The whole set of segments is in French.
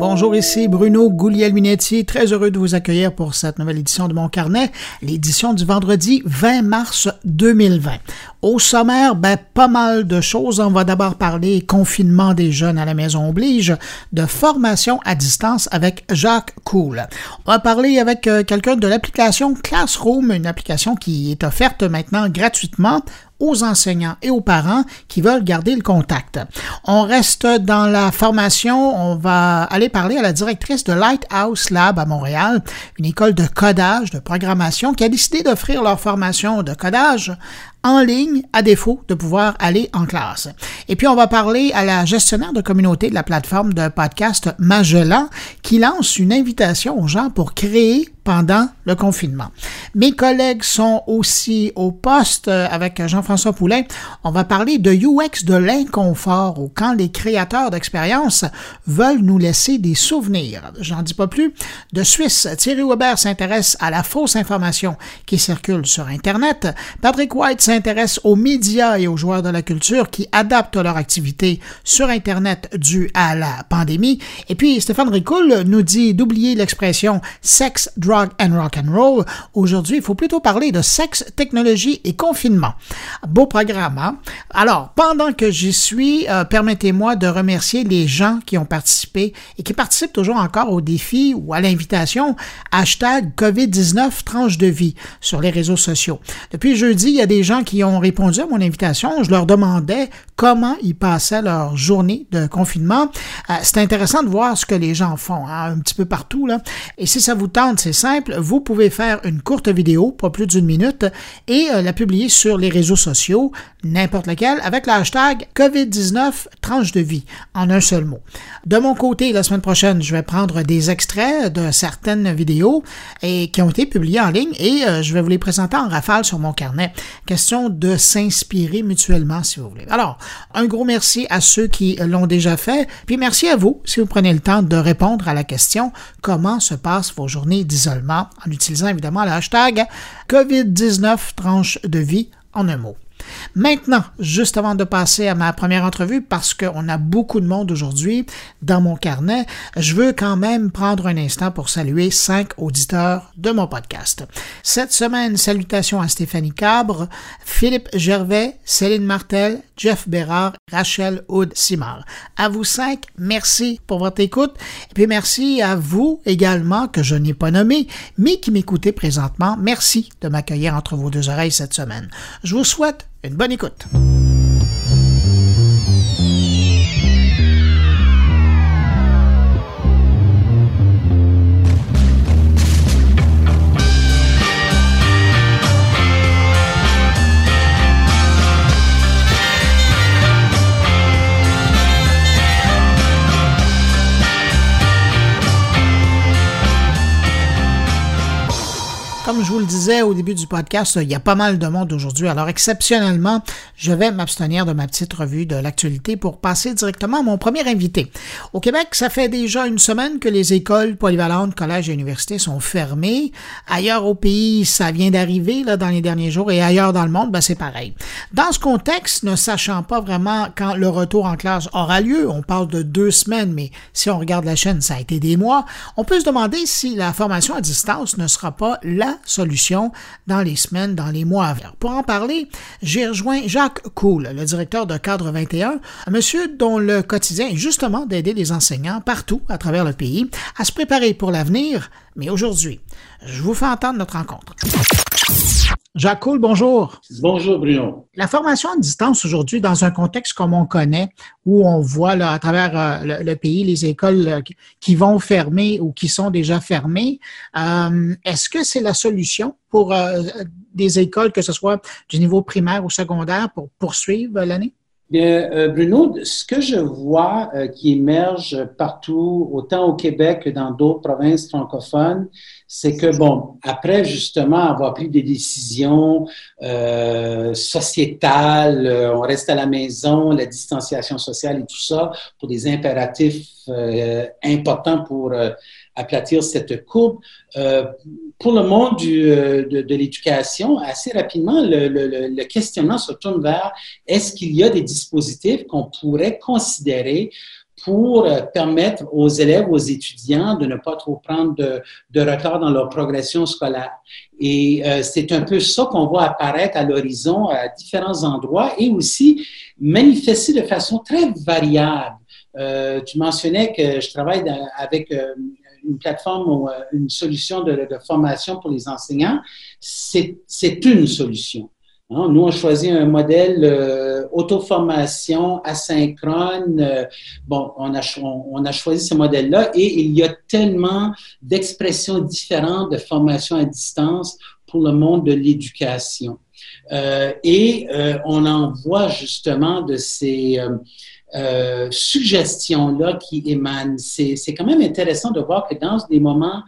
Bonjour, ici Bruno Gouliel-Minetti, très heureux de vous accueillir pour cette nouvelle édition de mon carnet, l'édition du vendredi 20 mars 2020. Au sommaire, ben, pas mal de choses. On va d'abord parler confinement des jeunes à la maison oblige, de formation à distance avec Jacques Cool. On va parler avec euh, quelqu'un de l'application Classroom, une application qui est offerte maintenant gratuitement aux enseignants et aux parents qui veulent garder le contact. On reste dans la formation, on va aller parler à la directrice de Lighthouse Lab à Montréal, une école de codage, de programmation qui a décidé d'offrir leur formation de codage en ligne à défaut de pouvoir aller en classe. Et puis on va parler à la gestionnaire de communauté de la plateforme de podcast Magellan qui lance une invitation aux gens pour créer pendant le confinement. Mes collègues sont aussi au poste avec Jean-François Poulet. On va parler de UX de l'inconfort ou quand les créateurs d'expériences veulent nous laisser des souvenirs. J'en dis pas plus. De Suisse, Thierry Weber s'intéresse à la fausse information qui circule sur Internet. Patrick White s'intéresse aux médias et aux joueurs de la culture qui adaptent leur activité sur Internet dû à la pandémie. Et puis Stéphane Ricoul nous dit d'oublier l'expression sex, drug and rock and roll. Aujourd'hui, il faut plutôt parler de sexe, technologie et confinement. Beau programme, hein? Alors, pendant que j'y suis, euh, permettez-moi de remercier les gens qui ont participé et qui participent toujours encore au défi ou à l'invitation hashtag COVID-19 tranche de vie sur les réseaux sociaux. Depuis jeudi, il y a des gens qui ont répondu à mon invitation. Je leur demandais comment ils passaient leur journée de confinement. Euh, c'est intéressant de voir ce que les gens font, hein, un petit peu partout. Là. Et si ça vous tente, c'est simple, vous pouvez faire une courte vidéo, pas plus d'une minute, et euh, la publier sur les réseaux sociaux, n'importe lequel, avec le hashtag COVID-19 tranche de vie, en un seul mot. De mon côté, la semaine prochaine, je vais prendre des extraits de certaines vidéos et, qui ont été publiées en ligne et euh, je vais vous les présenter en rafale sur mon carnet. Question de s'inspirer mutuellement, si vous voulez. Alors, un gros merci à ceux qui l'ont déjà fait, puis merci à vous si vous prenez le temps de répondre à la question comment se passent vos journées d'isolement en utilisant évidemment le hashtag COVID-19 tranche de vie en un mot. Maintenant, juste avant de passer à ma première entrevue, parce qu'on a beaucoup de monde aujourd'hui dans mon carnet, je veux quand même prendre un instant pour saluer cinq auditeurs de mon podcast. Cette semaine, salutations à Stéphanie Cabre, Philippe Gervais, Céline Martel, Jeff Bérard, Rachel Houd Simard. À vous cinq, merci pour votre écoute. Et puis merci à vous également, que je n'ai pas nommé, mais qui m'écoutez présentement. Merci de m'accueillir entre vos deux oreilles cette semaine. Je vous souhaite une bonne écoute. Comme je vous le disais au début du podcast, il y a pas mal de monde aujourd'hui. Alors, exceptionnellement, je vais m'abstenir de ma petite revue de l'actualité pour passer directement à mon premier invité. Au Québec, ça fait déjà une semaine que les écoles polyvalentes, collèges et universités sont fermées. Ailleurs au pays, ça vient d'arriver là, dans les derniers jours et ailleurs dans le monde, ben, c'est pareil. Dans ce contexte, ne sachant pas vraiment quand le retour en classe aura lieu, on parle de deux semaines, mais si on regarde la chaîne, ça a été des mois, on peut se demander si la formation à distance ne sera pas la solution dans les semaines, dans les mois à venir. Pour en parler, j'ai rejoint Jacques Cool, le directeur de Cadre 21, un monsieur dont le quotidien est justement d'aider les enseignants partout à travers le pays à se préparer pour l'avenir. Mais aujourd'hui, je vous fais entendre notre rencontre. Jacques Cool, bonjour. Bonjour, Bruno. La formation à distance aujourd'hui, dans un contexte comme on connaît, où on voit là, à travers euh, le, pays les écoles euh, qui vont fermer ou qui sont déjà fermées, euh, est-ce que c'est la solution pour des écoles, que ce soit du niveau primaire ou secondaire, pour poursuivre l'année? Bien, Bruno, ce que je vois qui émerge partout, autant au Québec que dans d'autres provinces francophones, c'est que, bon, après justement avoir pris des décisions euh, sociétales, euh, on reste à la maison, la distanciation sociale et tout ça, pour des impératifs euh, importants pour euh, aplatir cette courbe. Euh, pour le monde du, de, de l'éducation, assez rapidement, le, le, le, questionnement se tourne vers est-ce qu'il y a des dispositifs qu'on pourrait considérer pour euh, permettre aux élèves, aux étudiants de ne pas trop prendre de, retard dans leur progression scolaire. Et euh, c'est un peu ça qu'on voit apparaître à l'horizon à différents endroits et aussi manifester de façon très variable. Euh, tu mentionnais que je travaille avec une plateforme ou une solution de formation pour les enseignants. C'est une solution. Hein, nous, on choisit un modèle euh, auto-formation asynchrone. Euh, bon, on a, on, a choisi ce modèle-là et il y a tellement d'expressions différentes de formation à distance pour le monde de l'éducation. Euh, et euh, on en voit justement de ces suggestions-là qui émanent. C'est quand même intéressant de voir que dans des moments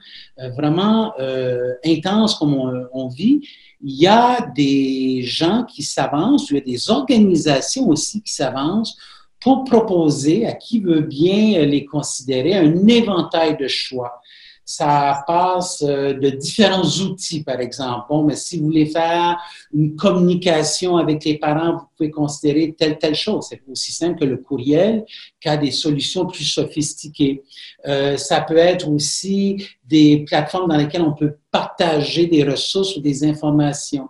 vraiment intenses comme on, on vit, il y a des gens qui s'avancent, il y a des organisations aussi qui s'avancent pour proposer à qui veut bien les considérer un éventail de choix ça passe euh, de différents outils, par exemple. Bon, mais si vous voulez faire une communication avec les parents, vous pouvez considérer telle, telle chose. C'est aussi simple que le courriel, a des solutions plus sophistiquées. Euh, ça peut être aussi des plateformes dans lesquelles on peut partager des ressources ou des informations.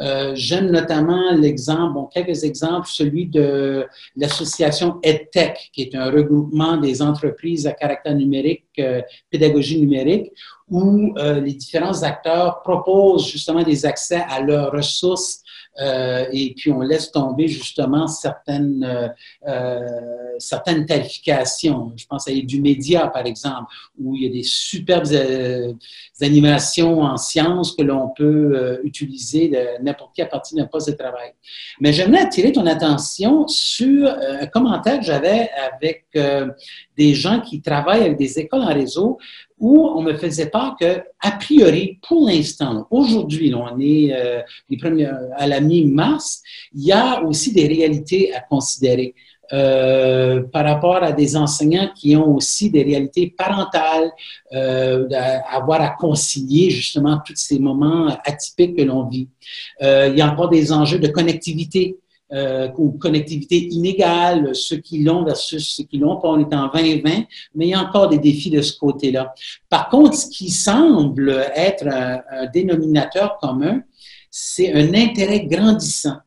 Euh, J'aime notamment l'exemple, bon, quelques exemples, celui de l'association EdTech, qui est un regroupement des entreprises à caractère numérique, euh, pédagogie numérique, où euh, les différents acteurs proposent justement des accès à leurs ressources euh, et puis on laisse tomber justement certaines, euh, euh, certaines tarifications. Je pense à du média, par exemple, où il y a des superbes animations en sciences que l'on peut utiliser de n'importe qui à partir d'un poste de travail. Mais j'aimerais attirer ton attention sur un commentaire que j'avais avec des gens qui travaillent avec des écoles en réseau où on me faisait part que, a priori, pour l'instant, aujourd'hui, on est euh, les premiers, à la mi-mars, il y a aussi des réalités à considérer. Euh, par rapport à des enseignants qui ont aussi des réalités parentales, euh, à avoir à concilier justement tous ces moments atypiques que l'on vit. Euh, il y a encore des enjeux de connectivité euh, ou connectivité inégale, ceux qui l'ont versus ceux qui l'ont pas. On est en 2020, mais il y a encore des défis de ce côté-là. Par contre, ce qui semble être un, dénominateur commun, c'est un intérêt grandissant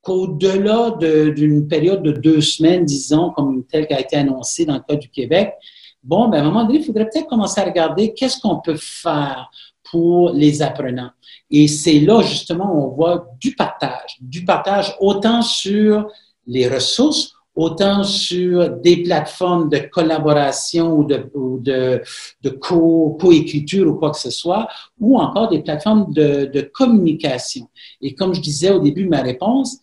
qu'au-delà d'une période de deux semaines, disons, comme telle qui a été annoncée dans le cas du Québec, bon, ben, à un moment donné, il faudrait peut-être commencer à regarder qu'est-ce qu'on peut faire pour les apprenants. Et c'est là, justement, on voit du partage, du partage autant sur les ressources, autant sur des plateformes de collaboration ou de, ou ou quoi que ce soit, ou encore des plateformes de, de communication. Et comme je disais au début de ma réponse,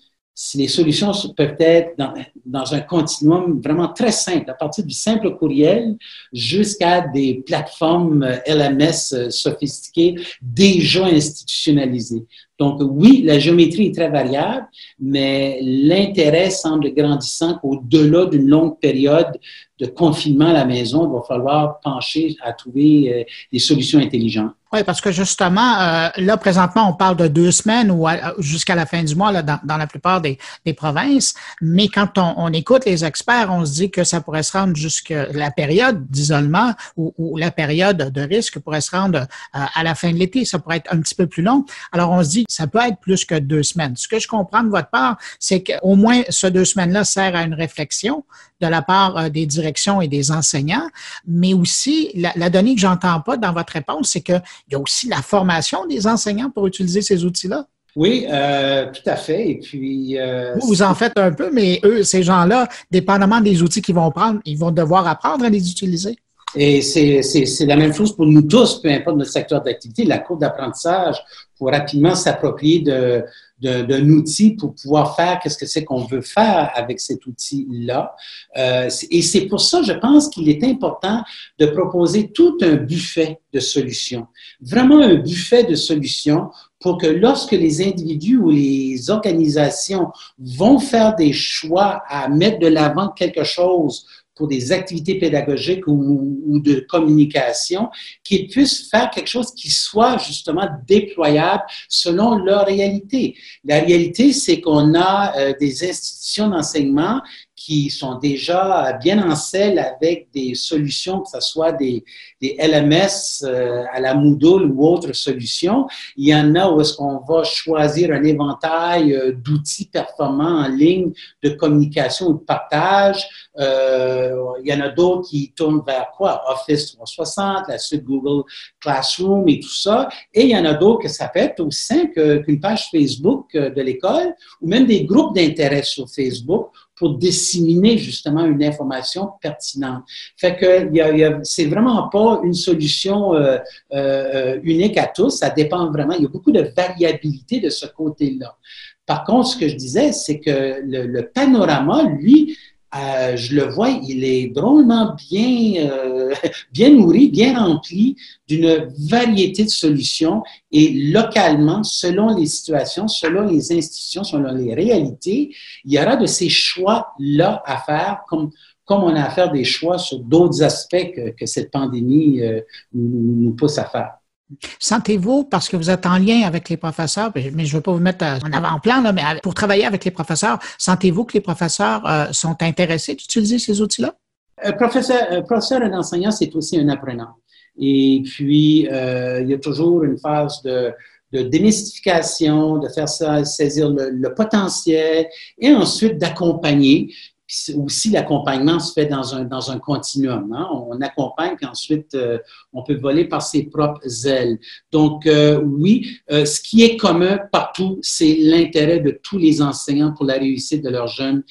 les solutions peuvent être dans, dans, un continuum vraiment très simple, à partir du simple courriel jusqu'à des plateformes LMS sophistiquées déjà institutionnalisées. Donc oui, la géométrie est très variable, mais l'intérêt semble grandissant qu'au-delà d'une longue période de confinement à la maison, il va falloir pencher à trouver euh, des solutions intelligentes. Oui, parce que justement, euh, là, présentement, on parle de deux semaines ou jusqu'à la fin du mois là, dans, dans la plupart des, des, provinces, mais quand on, on, écoute les experts, on se dit que ça pourrait se rendre jusqu'à la période d'isolement ou, ou, la période de risque pourrait se rendre euh, à la fin de l'été. Ça pourrait être un petit peu plus long. Alors, on se dit, ça peut être plus que deux semaines. Ce que je comprends de votre part, c'est qu'au moins, ce deux semaines-là sert à une réflexion de la part euh, des directions et des enseignants, mais aussi la, la donnée que j'entends pas dans votre réponse, c'est qu'il y a aussi la formation des enseignants pour utiliser ces outils-là. Oui, euh, tout à fait. Et puis, euh, vous, vous en faites un peu, mais eux, ces gens-là, dépendamment des outils qu'ils vont prendre, ils vont devoir apprendre à les utiliser. Et c'est la même chose pour nous tous, peu importe notre secteur d'activité. La courbe d'apprentissage pour rapidement s'approprier de, d'un outil pour pouvoir faire qu'est-ce que c'est qu'on veut faire avec cet outil-là. Euh, et c'est pour ça, je pense qu'il est important de proposer tout un buffet de solutions. Vraiment un buffet de solutions pour que lorsque les individus ou les organisations vont faire des choix à mettre de l'avant quelque chose pour des activités pédagogiques ou, de communication, qu'ils puissent faire quelque chose qui soit justement déployable selon leur réalité. La réalité, c'est qu'on a euh, des institutions d'enseignement qui sont déjà bien en selle avec des solutions, que ce soit des, des LMS euh, à la Moodle ou autres solutions. Il y en a où est-ce qu'on va choisir un éventail euh, d'outils performants en ligne de communication ou de partage. Euh, il y en a d'autres qui tournent vers quoi? Office 360, la suite Google Classroom et tout ça. Et il y en a d'autres que ça peut être aussi simple qu'une page Facebook de l'école ou même des groupes d'intérêt sur Facebook pour disséminer justement une information pertinente. Fait que y a, y a, c'est vraiment pas une solution euh, euh, unique à tous. Ça dépend vraiment. Il y a beaucoup de variabilité de ce côté-là. Par contre, ce que je disais, c'est que le, le panorama, lui, euh, je le vois, il est drôlement bien, euh, bien nourri, bien rempli d'une variété de solutions et localement, selon les situations, selon les institutions, selon les réalités, il y aura de ces choix-là à faire comme, comme on a à faire des choix sur d'autres aspects que, que cette pandémie euh, nous, nous pousse à faire. Sentez-vous, parce que vous êtes en lien avec les professeurs, mais je ne veux pas vous mettre en avant-plan, mais pour travailler avec les professeurs, sentez-vous que les professeurs euh, sont intéressés d'utiliser ces outils-là? Un professeur, un professeur et enseignant, c'est aussi un apprenant. Et puis, euh, il y a toujours une phase de, démystification, de faire saisir le potentiel et ensuite d'accompagner aussi, l'accompagnement se fait dans un, dans un continuum. Hein? On accompagne, puis ensuite, euh, on peut voler par ses propres ailes. Donc, euh, oui, euh, ce qui est commun partout, c'est l'intérêt de tous les enseignants pour la réussite de leurs jeunes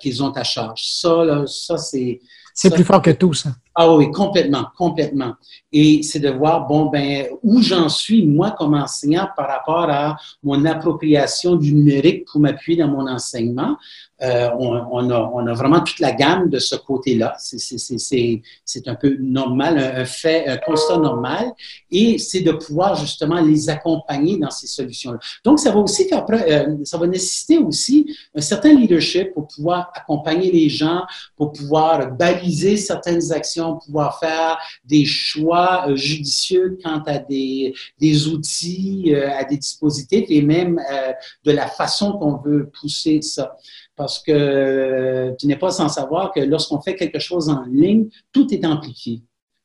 qu'ils ont à charge. Ça, là, ça c'est... C'est plus fort que tout, ça. Ah oui, complètement, complètement. Et c'est de voir, bon, ben, où j'en suis, moi, comme enseignant, par rapport à mon appropriation du numérique pour m'appuyer dans mon enseignement. Euh, on, a, vraiment toute la gamme de ce côté-là. C'est un peu normal, un, fait, un constat normal. Et c'est de pouvoir justement les accompagner dans ces solutions-là. Donc, ça va aussi faire, euh, ça va nécessiter aussi un certain leadership pour pouvoir accompagner les gens, pour pouvoir baliser certaines actions, pouvoir faire des choix euh, judicieux quant à des, des outils, euh, à des dispositifs et même euh, de la façon qu'on veut pousser ça parce que tu n'es pas sans savoir que lorsqu'on fait quelque chose en ligne, tout est amplifié.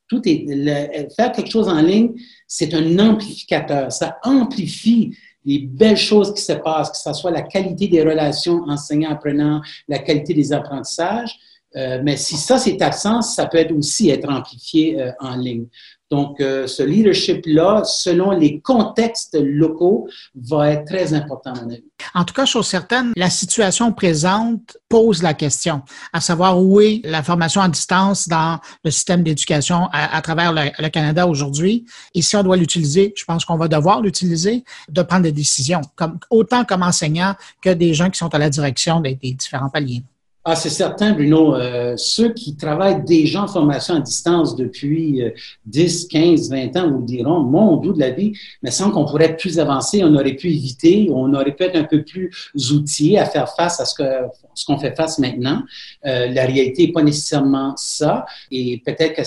Tout est, faire quelque chose en ligne, c'est un amplificateur. Ça amplifie les belles choses qui se passent, que ce soit la qualité des relations enseignant-apprenant, la qualité des apprentissages. Euh, mais si ça, c'est absent, ça peut être aussi être amplifié euh, en ligne. Donc, euh, ce leadership-là, selon les contextes locaux, va être très important, à mon avis. En tout cas, chose certaine, la situation présente pose la question, à savoir où est la formation à distance dans le système d'éducation à, travers le, Canada aujourd'hui. Et si on doit l'utiliser, je pense qu'on va devoir l'utiliser, de prendre des décisions, autant comme enseignants que des gens qui sont à la direction des différents paliers. Ah, c'est certain, Bruno. Euh, ceux qui travaillent déjà en formation à distance depuis euh, 10, 15, 20 ans vous diront, mon bout de la vie, mais sans qu'on pourrait être plus avancé, on aurait pu éviter, on aurait pu être un peu plus outillé à faire face à ce que ce qu'on fait face maintenant. Euh, la réalité n'est pas nécessairement ça. Et peut-être que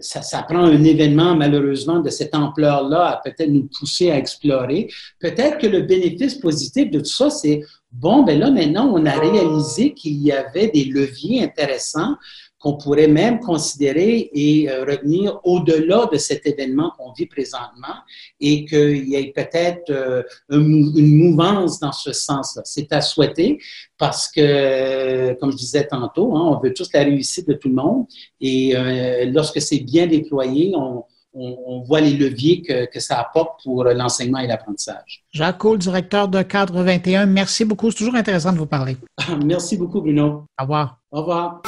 ça, ça prend un événement, malheureusement, de cette ampleur-là à peut-être nous pousser à explorer. Peut-être que le bénéfice positif de tout ça, c'est Bon, ben là, maintenant, on a réalisé qu'il y avait des leviers intéressants qu'on pourrait même considérer et euh, revenir au-delà de cet événement qu'on vit présentement et qu'il y ait peut-être euh, une mouvance dans ce sens-là. C'est à souhaiter parce que, comme je disais tantôt, hein, on veut tous la réussite de tout le monde et euh, lorsque c'est bien déployé, on, on, on, voit les leviers que, que ça apporte pour l'enseignement et l'apprentissage. Jacques Coul, directeur de Cadre 21, merci beaucoup. C'est toujours intéressant de vous parler. merci beaucoup, Bruno. Au revoir. Au revoir.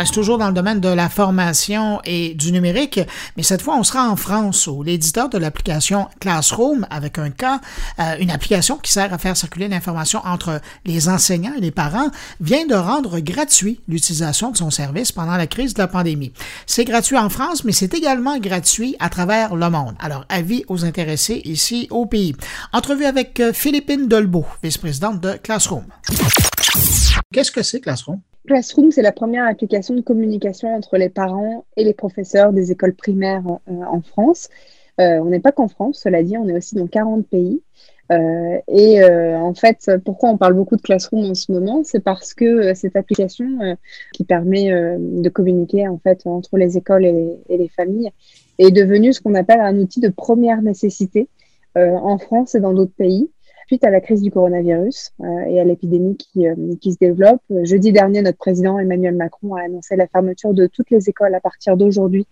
Reste toujours dans le domaine de la formation et du numérique, mais cette fois, on sera en France où l'éditeur de l'application Classroom, avec un cas, euh, une application qui sert à faire circuler l'information entre les enseignants et les parents, vient de rendre gratuit l'utilisation de son service pendant la crise de la pandémie. C'est gratuit en France, mais c'est également gratuit à travers le monde. Alors, avis aux intéressés ici au pays. Entrevue avec euh, Philippine Dolbeau, vice-présidente de Classroom. Qu'est-ce que c'est Classroom? Classroom, c'est la première application de communication entre les parents et les professeurs des écoles primaires euh, en France. Euh, on n'est pas qu'en France, cela dit, on est aussi dans 40 pays. Euh, et en fait, pourquoi on parle beaucoup de Classroom en ce moment C'est parce que cette application qui permet de communiquer en fait entre les écoles et les, familles est devenue ce qu'on appelle un outil de première nécessité en France et dans d'autres pays suite à la crise du coronavirus euh, et à l'épidémie qui, euh, qui, se développe. Jeudi dernier, notre président Emmanuel Macron a annoncé la fermeture de toutes les écoles à partir d'aujourd'hui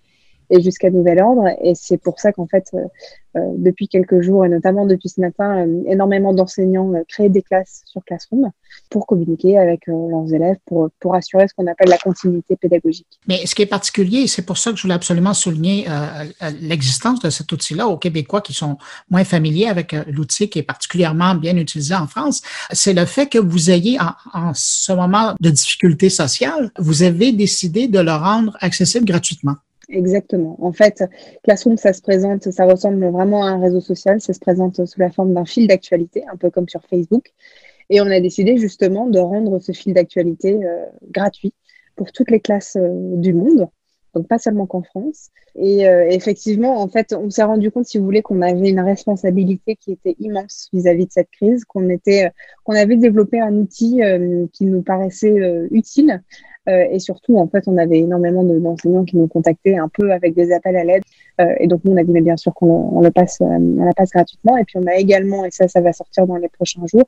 et jusqu'à nouvel ordre. Et c'est pour ça qu'en fait, euh, euh, depuis quelques jours, et notamment depuis ce matin, euh, énormément d'enseignants créent des classes sur Classroom pour communiquer avec leurs élèves, pour, pour assurer ce qu'on appelle la continuité pédagogique. Mais ce qui est particulier, c'est pour ça que je voulais absolument souligner l'existence de cet outil-là aux Québécois qui sont moins familiers avec l'outil qui est particulièrement bien utilisé en France, c'est le fait que vous ayez, en, en ce moment de difficulté sociale, vous avez décidé de le rendre accessible gratuitement. Exactement. En fait, Classroom, ça se présente, ça ressemble vraiment à un réseau social. Ça se présente sous la forme d'un fil d'actualité, un peu comme sur Facebook. Et on a décidé justement de rendre ce fil d'actualité euh, gratuit pour toutes les classes euh, du monde, donc pas seulement qu'en France. Et euh, effectivement, en fait, on s'est rendu compte, si vous voulez, qu'on avait une responsabilité qui était immense vis-à-vis de cette crise, qu'on était, qu'on avait développé un outil qui nous paraissait utile, euh, et surtout, en fait, on avait énormément d'enseignants qui nous contactaient un peu avec des appels à l'aide. Euh, et donc, nous, on a dit, mais bien sûr qu'on le passe, on la passe gratuitement. Et puis, on a également, et ça, ça va sortir dans les prochains jours,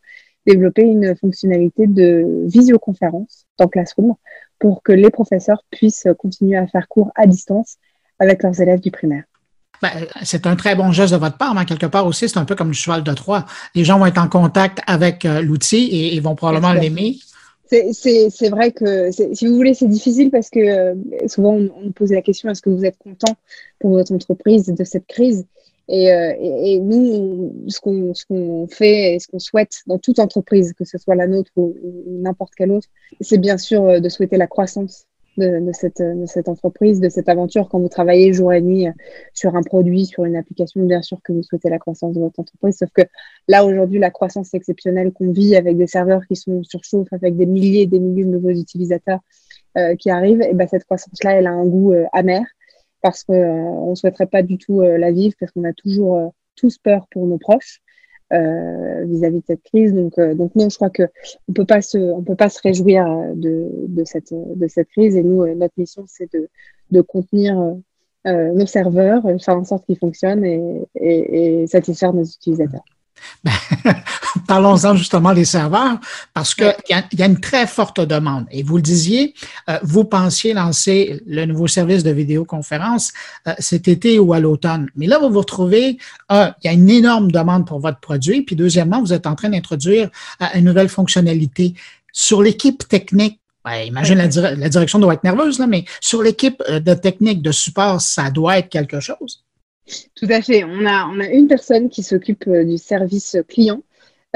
développé une fonctionnalité de visioconférence dans Classroom pour que les professeurs puissent continuer à faire cours à distance avec leurs élèves du primaire. Ben, c'est un très bon geste de votre part, mais quelque part aussi, c'est un peu comme le cheval de Troie. Les gens vont être en contact avec euh, l'outil et ils vont probablement l'aimer c'est vrai que, si vous voulez, c'est difficile parce que euh, souvent on, nous pose la question est-ce que vous êtes content pour votre entreprise de cette crise? Et, euh, et, nous, ce qu'on fait et ce qu'on souhaite dans toute entreprise, que ce soit la nôtre ou n'importe quelle autre, c'est bien sûr euh, de souhaiter la croissance de, cette, entreprise, de cette aventure. Quand vous travaillez jour et nuit sur un produit, sur une application, bien sûr que vous souhaitez la croissance de votre entreprise. Sauf que là, aujourd'hui, la croissance exceptionnelle qu'on vit avec des serveurs qui sont surchauffés, avec des milliers et des milliers de nouveaux utilisateurs euh, qui arrivent, et ben, cette croissance-là, elle a un goût euh, amer parce qu'on euh, ne souhaiterait pas du tout la vivre, parce qu'on a toujours tous peur pour nos proches. Euh, vis-à-vis de cette crise. Donc, euh, donc non, je crois que on peut pas se, on peut pas se réjouir euh, de, de cette, de cette crise. Et nous, notre mission, c'est de, de contenir nos serveurs, faire en sorte qu'ils fonctionnent et, et, et satisfaire nos utilisateurs. Ben, parlons-en justement des serveurs, parce qu'il y, y, a une très forte demande. Et vous le disiez, euh, vous pensiez lancer le nouveau service de vidéoconférence euh, cet été ou à l'automne. Mais là, vous vous retrouvez, il y a une énorme demande pour votre produit. Puis deuxièmement, vous êtes en train d'introduire euh, une nouvelle fonctionnalité. Sur l'équipe technique, ben, imagine la, la, direction doit être nerveuse, là, mais sur l'équipe de technique, de support, ça doit être quelque chose. Tout à fait. On a, une personne qui s'occupe euh, du service client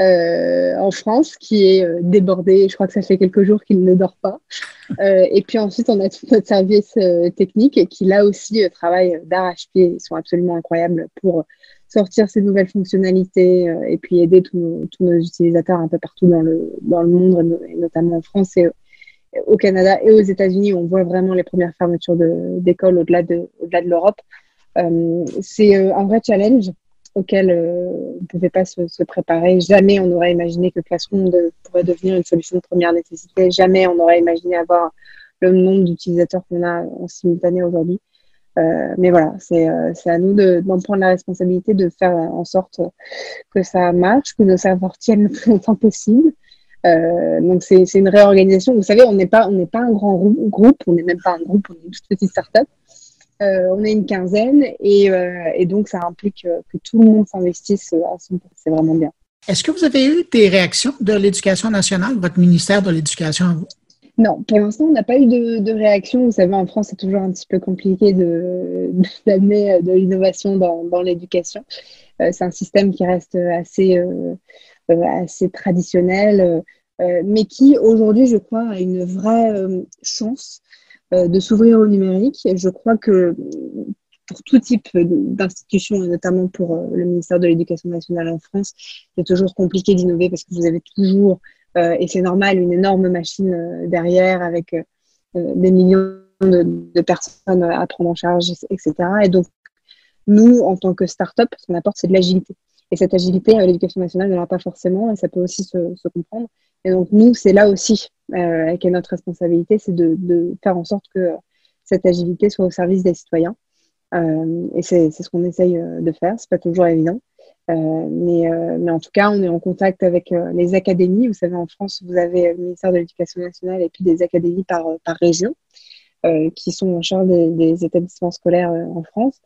euh, en France qui est euh, débordée. Je crois que ça fait quelques jours qu'il ne dort pas. et puis ensuite, on a tout notre service technique qui là aussi travaille d'arrache-pied. Ils sont absolument incroyables pour sortir ces nouvelles fonctionnalités et puis aider tous nos, utilisateurs un peu partout dans le, monde, notamment en France et au Canada et aux États-Unis. On voit vraiment les premières fermetures d'écoles au-delà de, l'Europe. C'est euh, un vrai challenge auquel euh, on ne pouvait pas se, préparer. Jamais on n'aurait imaginé que Classroom pourrait devenir une solution de première nécessité. Jamais on n'aurait imaginé avoir le nombre d'utilisateurs qu'on a en simultané aujourd'hui. mais voilà, c'est à nous d'en prendre la responsabilité, de faire en sorte que ça marche, que nos serveurs tiennent le plus longtemps possible. donc c'est une réorganisation. Vous savez, on n'est pas, pas un grand groupe, on n'est même pas un groupe, on est une toute petite start-up. Euh, on est une quinzaine et, euh, et donc ça implique euh, que tout le monde s'investisse à son C'est vraiment bien. Est-ce que vous avez eu des réactions de l'Éducation nationale, votre ministère de l'Éducation à vous? Non, pour l'instant, on n'a pas eu de, réaction. Vous savez, en France, c'est toujours un petit peu compliqué d'amener de, l'innovation dans, l'éducation. Euh, c'est un système qui reste assez, assez traditionnel, mais qui, aujourd'hui, je crois, a une vraie chance de s'ouvrir au numérique. Je crois que pour tout type d'institutions, et notamment pour le ministère de l'Éducation nationale en France, c'est toujours compliqué d'innover parce que vous avez toujours euh, et c'est normal, une énorme machine euh, derrière avec euh, des millions de, personnes à prendre en charge, etc. Et donc, nous, en tant que start-up, ce qu'on apporte, c'est de l'agilité. Et cette agilité, l'éducation nationale ne l'a pas forcément, et ça peut aussi se, comprendre. Et donc, nous, c'est là aussi euh, qu'est notre responsabilité, c'est de, faire en sorte que cette agilité soit au service des citoyens. Euh, et c'est ce qu'on essaye de faire. C'est pas toujours évident. Euh, mais, euh, en tout cas, on est en contact avec euh, les académies. Vous savez, en France, vous avez le ministère de l'Éducation nationale et puis des académies par région qui sont en charge des, établissements scolaires en France.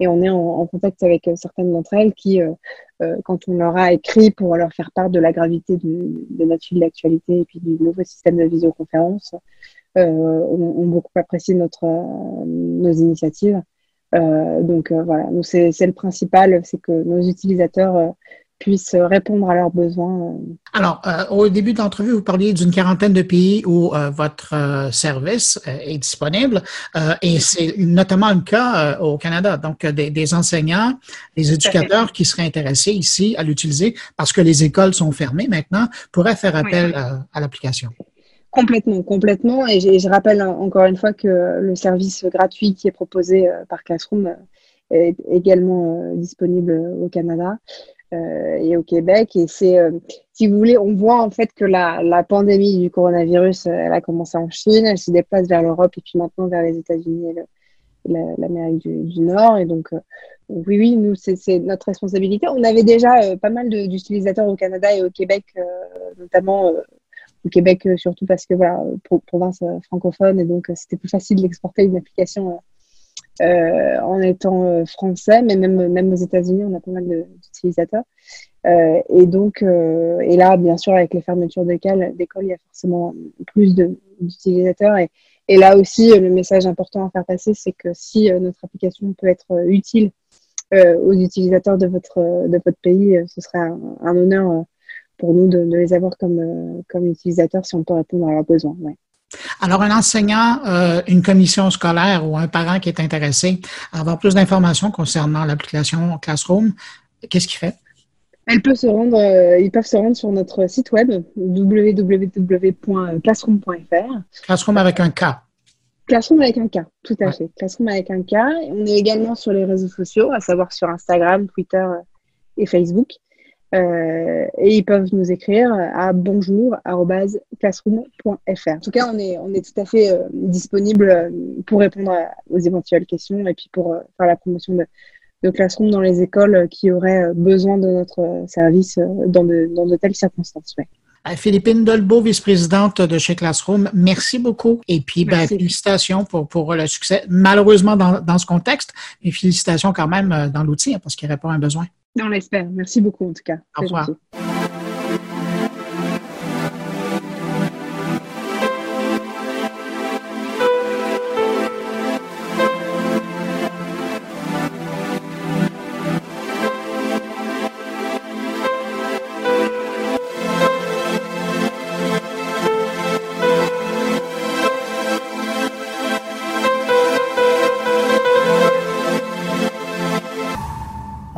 Et on est en, contact avec certaines d'entre elles qui, quand on leur a écrit pour leur faire part de la gravité de, de notre fil d'actualité et puis du nouveau système de visioconférence, ont, beaucoup apprécié notre, nos initiatives. Euh, donc euh, voilà, c'est le principal, c'est que nos utilisateurs euh, puissent répondre à leurs besoins. Alors, au début de l'entrevue, vous parliez d'une quarantaine de pays où votre service est disponible et c'est notamment le cas au Canada. Donc, des, enseignants, des éducateurs qui seraient intéressés ici à l'utiliser parce que les écoles sont fermées maintenant pourraient faire appel à l'application. Complètement, complètement. Et je rappelle encore une fois que le service gratuit qui est proposé euh, par Classroom euh, est également euh, disponible au Canada et au Québec. Et c'est, si vous voulez, on voit en fait que la, pandémie du coronavirus, elle a commencé en Chine, elle se déplace vers l'Europe et puis maintenant vers les États-Unis et l'Amérique du, Nord. Et donc, oui, oui, nous, c'est notre responsabilité. On avait déjà pas mal d'utilisateurs au Canada et au Québec, notamment au Québec euh, surtout parce que voilà, province euh, francophone et donc euh, c'était plus facile d'exporter une application en étant français, mais même, même aux États-Unis, on a pas mal d'utilisateurs. et donc, et là, bien sûr, avec les fermetures d'école, il y a forcément plus d'utilisateurs. Et, et, là aussi, le message important à faire passer, c'est que si notre application peut être utile aux utilisateurs de votre, de votre pays, ce serait un, un honneur pour nous de, les avoir comme, euh, comme utilisateurs si on peut répondre à leurs besoins. Alors, un enseignant, euh, une commission scolaire ou un parent qui est intéressé à avoir plus d'informations concernant l'application Classroom, qu'est-ce qu'il fait? Elle peut se rendre, euh, ils peuvent se rendre sur notre site web www.classroom.fr. Classroom avec un K. Classroom avec un K, tout à fait. Classroom avec un K. On est également sur les réseaux sociaux, à savoir sur Instagram, Twitter et Facebook. Euh, et ils peuvent nous écrire à bonjour.classroom.fr. En tout cas, on est, on est tout à fait euh, disponible euh, pour répondre aux éventuelles questions et puis pour faire la promotion de, de, Classroom dans les écoles qui auraient besoin de notre service dans de, dans de telles circonstances. Philippine Dolbeau, vice-présidente de chez Classroom, merci beaucoup. Et puis, ben, félicitations pour, pour le succès, malheureusement dans, dans ce contexte, mais félicitations quand même dans l'outil hein, parce qu'il répond à un besoin. On l'espère. Merci beaucoup en tout cas. Au revoir.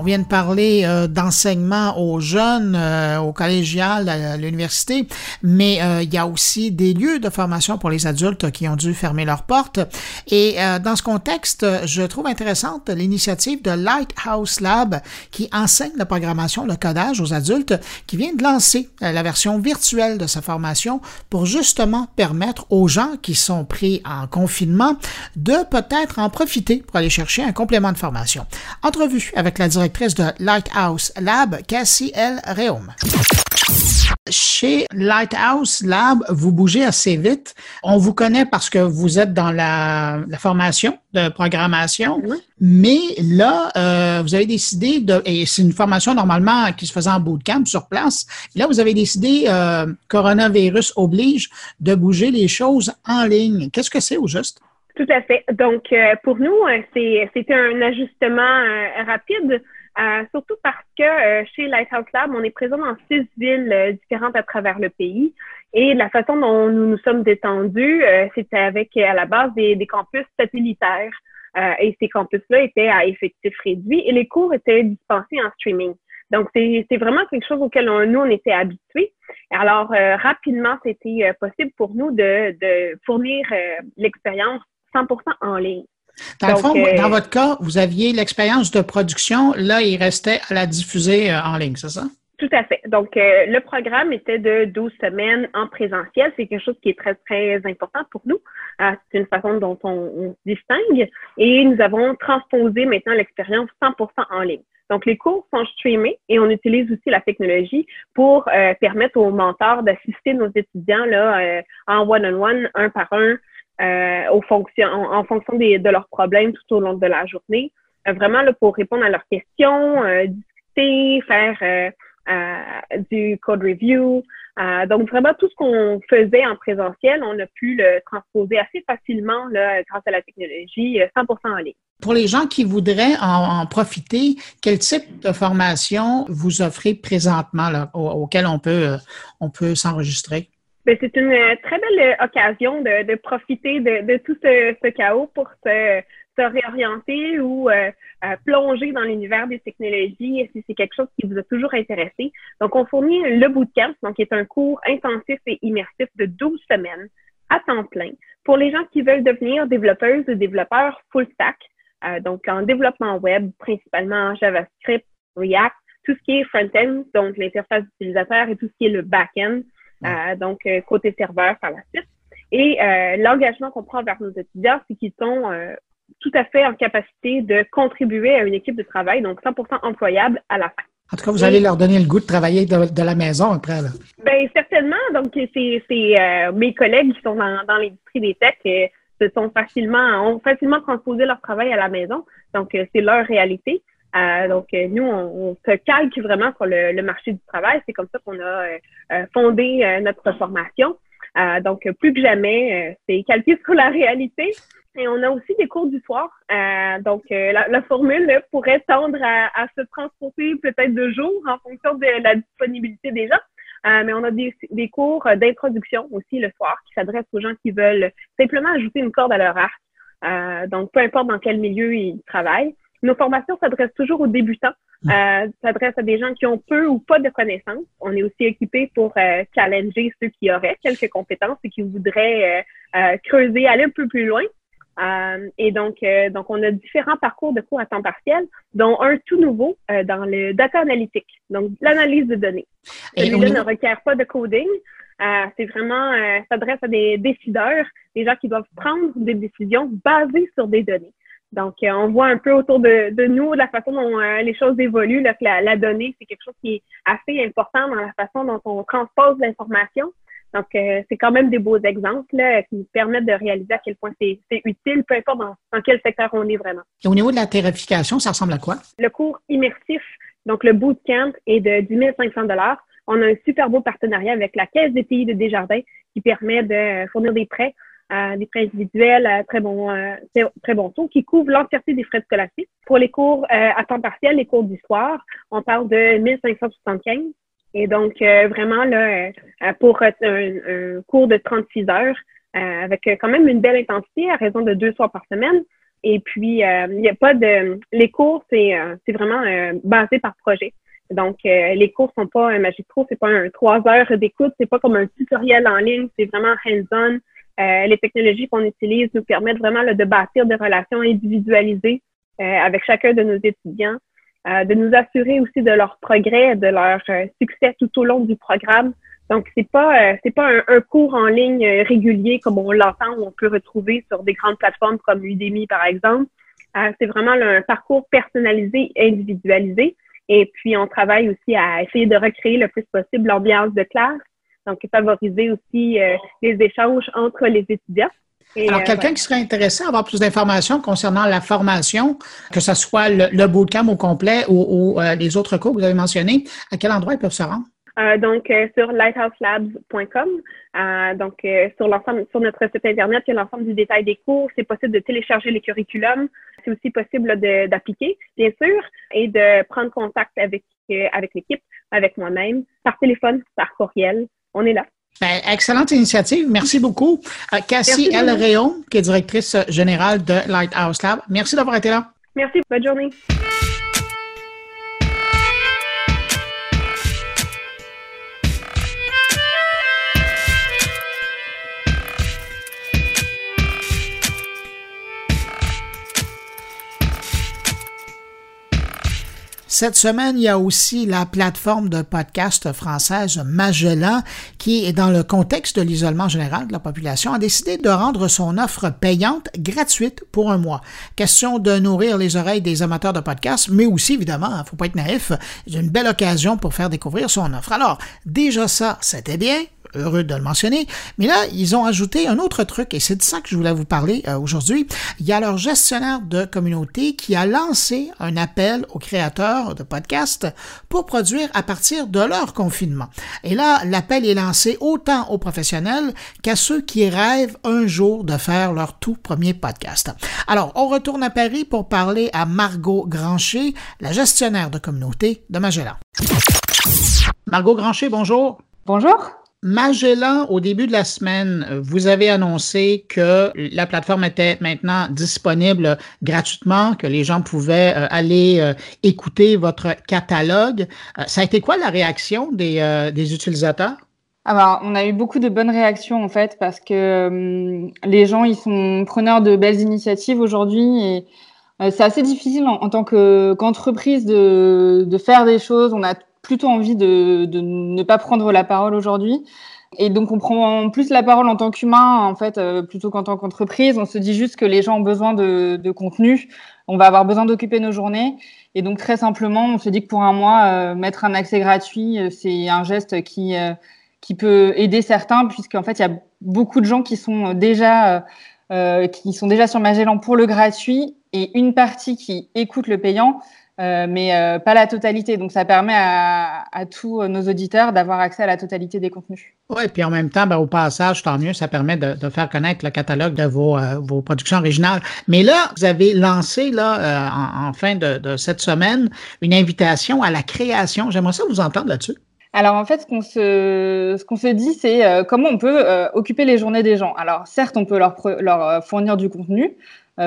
Vient de parler euh, d'enseignement aux jeunes, euh, au collégial, à l'université, mais euh, il y a aussi des lieux de formation pour les adultes qui ont dû fermer leurs portes. Et dans ce contexte, je trouve intéressante l'initiative de Lighthouse Lab qui enseigne la programmation, le codage aux adultes, qui vient de lancer la version virtuelle de sa formation pour justement permettre aux gens qui sont pris en confinement de peut-être en profiter pour aller chercher un complément de formation. Entrevue avec la directrice directrice de Lighthouse Lab, Cassie L. Réaume. Chez Lighthouse Lab, vous bougez assez vite. On vous connaît parce que vous êtes dans la, formation de programmation, mais là, euh, vous avez décidé de, et c'est une formation normalement qui se faisait en bootcamp sur place. Là, vous avez décidé, euh, coronavirus oblige, de bouger les choses en ligne. Qu'est-ce que c'est au juste? Tout à fait. Donc, euh, pour nous, c'était un ajustement rapide. Euh, surtout parce que euh, chez Lighthouse Lab, on est présent dans six villes euh, différentes à travers le pays. Et la façon dont nous nous sommes détendus, c'était avec à la base des, des campus satellitaires. et ces campus-là étaient à effectif réduit et les cours étaient dispensés en streaming. Donc, c'est vraiment quelque chose auquel nous, on était habitués. Alors, rapidement, c'était possible pour nous de, de fournir l'expérience 100% en ligne. Dans le fond, dans euh, votre cas, vous aviez l'expérience de production. Là, il restait à la diffuser euh, en ligne, c'est ça? Tout à fait. Donc, euh, le programme était de 12 semaines en présentiel. C'est quelque chose qui est très, très important pour nous. c'est une façon dont on, se distingue. Et nous avons transposé maintenant l'expérience 100% en ligne. Donc, les cours sont streamés et on utilise aussi la technologie pour permettre aux mentors d'assister nos étudiants là, en one-on-one, un par un, euh, en, fonction de leurs problèmes tout au long de la journée. Euh, vraiment pour répondre à leurs questions, euh, discuter, faire du code review. donc vraiment tout ce qu'on faisait en présentiel, on a pu le transposer assez facilement grâce à la technologie, 100% en ligne. Pour les gens qui voudraient en, profiter, quel type de formation vous offrez présentement là, auquel on peut s'enregistrer? Ben, c'est une euh, très belle euh, occasion de, profiter de, tout ce, chaos pour se, réorienter ou euh, plonger dans l'univers des technologies si c'est quelque chose qui vous a toujours intéressé. Donc, on fournit le bootcamp, donc qui est un cours intensif et immersif de 12 semaines à temps plein pour les gens qui veulent devenir développeuses ou développeurs full stack, donc en développement web, principalement JavaScript, React, tout ce qui est front-end, donc l'interface utilisateur et tout ce qui est le back-end. Euh, donc euh, côté serveur par la suite. Et euh, l'engagement qu'on prend vers nos étudiants, c'est qu'ils sont tout à fait en capacité de contribuer à une équipe de travail, donc 100% employable à la fin. En tout cas, vous allez leur donner le goût de travailler de, la maison après. Là. Bien, certainement. Donc, c'est mes collègues qui sont dans, dans l'industrie des techs se sont facilement, ont facilement transposé leur travail à la maison. Donc, c'est leur réalité. Euh, donc, euh, nous, on, se calque vraiment sur le, marché du travail. C'est comme ça qu'on a euh, fondé notre formation. donc, plus que jamais, c'est calqué sur la réalité. Et on a aussi des cours du soir. donc, la, formule pourrait tendre à, se transporter peut-être de jour en fonction de la disponibilité des gens. mais on a des, cours d'introduction aussi le soir qui s'adressent aux gens qui veulent simplement ajouter une corde à leur art. donc, peu importe dans quel milieu ils travaillent. Nos formations s'adressent toujours aux débutants, mm. euh, s'adressent à des gens qui ont peu ou pas de connaissances. On est aussi équipé pour euh, challenger ceux qui auraient quelques compétences et qui voudraient euh, creuser, aller un peu plus loin. et donc, donc, on a différents parcours de cours à temps partiel, dont un tout nouveau dans le data analytics, donc l'analyse de données. Celui-là ne requiert pas de coding. c'est vraiment, s'adresse à des décideurs, des gens qui doivent prendre des décisions basées sur des données. Donc, euh, on voit un peu autour de, de nous la façon dont euh, les choses évoluent, là, que la, la donnée, c'est quelque chose qui est assez important dans la façon dont on transpose l'information. Donc, euh, c'est quand même des beaux exemples là, qui nous permettent de réaliser à quel point c'est utile, peu importe dans, dans, quel secteur on est vraiment. Et au niveau de la tarification, ça ressemble à quoi? Le cours immersif, donc le bootcamp, est de 10 500 On a un super beau partenariat avec la Caisse des pays de Desjardins qui permet de fournir des prêts des prêts individuels très bon, euh, très bon taux qui couvrent l'entièreté des frais scolastiques. Pour les cours euh, à temps partiel, les cours du soir, on parle de 1575. Et donc, euh, vraiment, là, pour un, cours de 36 heures, avec quand même une belle intensité à raison de deux soirs par semaine. Et puis, il n'y a pas de... Les cours, c'est vraiment basé par projet. Donc, les cours sont pas un magistro, c'est pas un trois heures d'écoute, c'est pas comme un tutoriel en ligne, c'est vraiment hands-on. Euh, les technologies qu'on utilise nous permettent vraiment de bâtir des relations individualisées euh, avec chacun de nos étudiants, euh, de nous assurer aussi de leur progrès, de leur succès tout au long du programme. Donc, c'est pas c'est pas un, cours en ligne régulier comme on l'entend ou on peut retrouver sur des grandes plateformes comme Udemy, par exemple. c'est vraiment un parcours personnalisé, individualisé. Et puis, on travaille aussi à essayer de recréer le plus possible l'ambiance de classe. Donc, favoriser aussi les échanges entre les étudiants. Alors, quelqu'un qui serait intéressé à avoir plus d'informations concernant la formation, que ce soit le, bootcamp au complet ou, les autres cours que vous avez mentionnés, à quel endroit ils peuvent se rendre? Euh, donc, euh, sur lighthouselabs.com. Euh, donc, sur l'ensemble, sur notre site Internet, il y a l'ensemble du détail des cours. C'est possible de télécharger les curriculums. C'est aussi possible d'appliquer, bien sûr, et de prendre contact avec, avec l'équipe, avec moi-même, par téléphone, par courriel. On est là. Ben, excellente initiative. Merci beaucoup. Cassie L. Réon, qui est directrice générale de Lighthouse Lab. Merci d'avoir été là. Merci. Bonne journée. Cette semaine, il y a aussi la plateforme de podcast française Magellan qui, dans le contexte de l'isolement général de la population, a décidé de rendre son offre payante gratuite pour un mois. Question de nourrir les oreilles des amateurs de podcasts, mais aussi, évidemment, il ne faut pas être naïf, une belle occasion pour faire découvrir son offre. Alors, déjà ça, c'était bien, heureux de le mentionner. Mais là, ils ont ajouté un autre truc et c'est de ça que je voulais vous parler euh, aujourd'hui. Il y a leur gestionnaire de communauté qui a lancé un appel aux créateurs de podcasts pour produire à partir de leur confinement. Et là, l'appel est lancé autant aux professionnels qu'à ceux qui rêvent un jour de faire leur tout premier podcast. Alors, on retourne à Paris pour parler à Margot Grancher, la gestionnaire de communauté de Magellan. Margot Grancher, bonjour. Bonjour. Magellan, au début de la semaine, vous avez annoncé que la plateforme était maintenant disponible gratuitement, que les gens pouvaient euh, aller euh, écouter votre catalogue. Euh, ça a été quoi la réaction des, utilisateurs? Alors, on a eu beaucoup de bonnes réactions en fait parce que les gens ils sont preneurs de belles initiatives aujourd'hui et c'est assez difficile en, tant qu'entreprise de, de, faire des choses. On a plutôt envie de, ne pas prendre la parole aujourd'hui. Et donc, on prend plus la parole en tant qu'humain, en fait, euh, plutôt qu'en tant qu'entreprise. On se dit juste que les gens ont besoin de, de contenu. On va avoir besoin d'occuper nos journées. Et donc, très simplement, on se dit que pour un mois, euh, mettre un accès gratuit, euh, c'est un geste qui, qui peut aider certains, puisqu'en fait, il y a beaucoup de gens qui sont déjà, qui sont déjà sur Magellan pour le gratuit et une partie qui écoute le payant. Euh, mais euh, pas la totalité. Donc, ça permet à, tous nos auditeurs d'avoir accès à la totalité des contenus. Oui, puis en même temps, ben, au passage, tant mieux, ça permet de, faire connaître le catalogue de vos, euh, vos, productions originales. Mais là, vous avez lancé, là, en, fin de, cette semaine, une invitation à la création. J'aimerais ça vous entendre là-dessus. Alors en fait, ce qu'on se, ce qu'on se dit, c'est comment on peut occuper les journées des gens. Alors certes, on peut leur, leur fournir du contenu,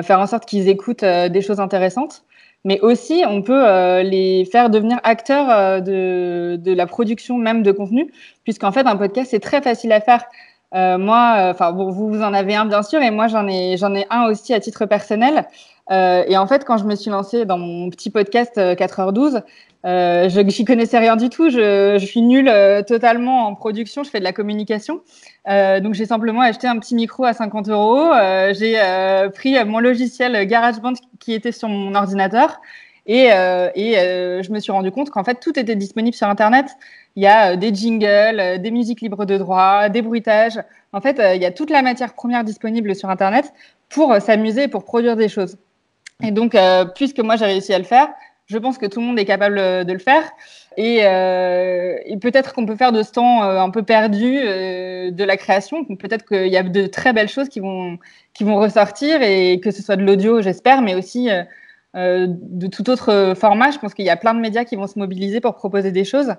faire en sorte qu'ils écoutent des choses intéressantes, mais aussi on peut euh, les faire devenir acteurs euh, de, de, la production même de contenu, puisqu'en fait un podcast c'est très facile à faire. Euh, moi, enfin vous, vous en avez un bien sûr, et moi j'en ai j'en ai un aussi à titre personnel. Et en fait, quand je me suis lancée dans mon petit podcast 4h12, euh, je n'y connaissais rien du tout. Je, suis nulle totalement en production. Je fais de la communication. Euh, donc j'ai simplement acheté un petit micro à 50 euros. Euh, j'ai euh, pris mon logiciel GarageBand qui était sur mon ordinateur et, et je me suis rendu compte qu'en fait tout était disponible sur Internet. Il y a des jingles, des musiques libres de droit, des bruitages. En fait, il y a toute la matière première disponible sur Internet pour s'amuser, pour produire des choses. Et donc, puisque moi j'ai réussi à le faire, je pense que tout le monde est capable de le faire. Euh, et, peut-être qu'on peut faire de ce temps euh, un peu perdu euh, de la création. Peut-être qu'il y a de très belles choses qui vont, qui vont ressortir et que ce soit de l'audio, j'espère, mais aussi de tout autre format. Je pense qu'il y a plein de médias qui vont se mobiliser pour proposer des choses.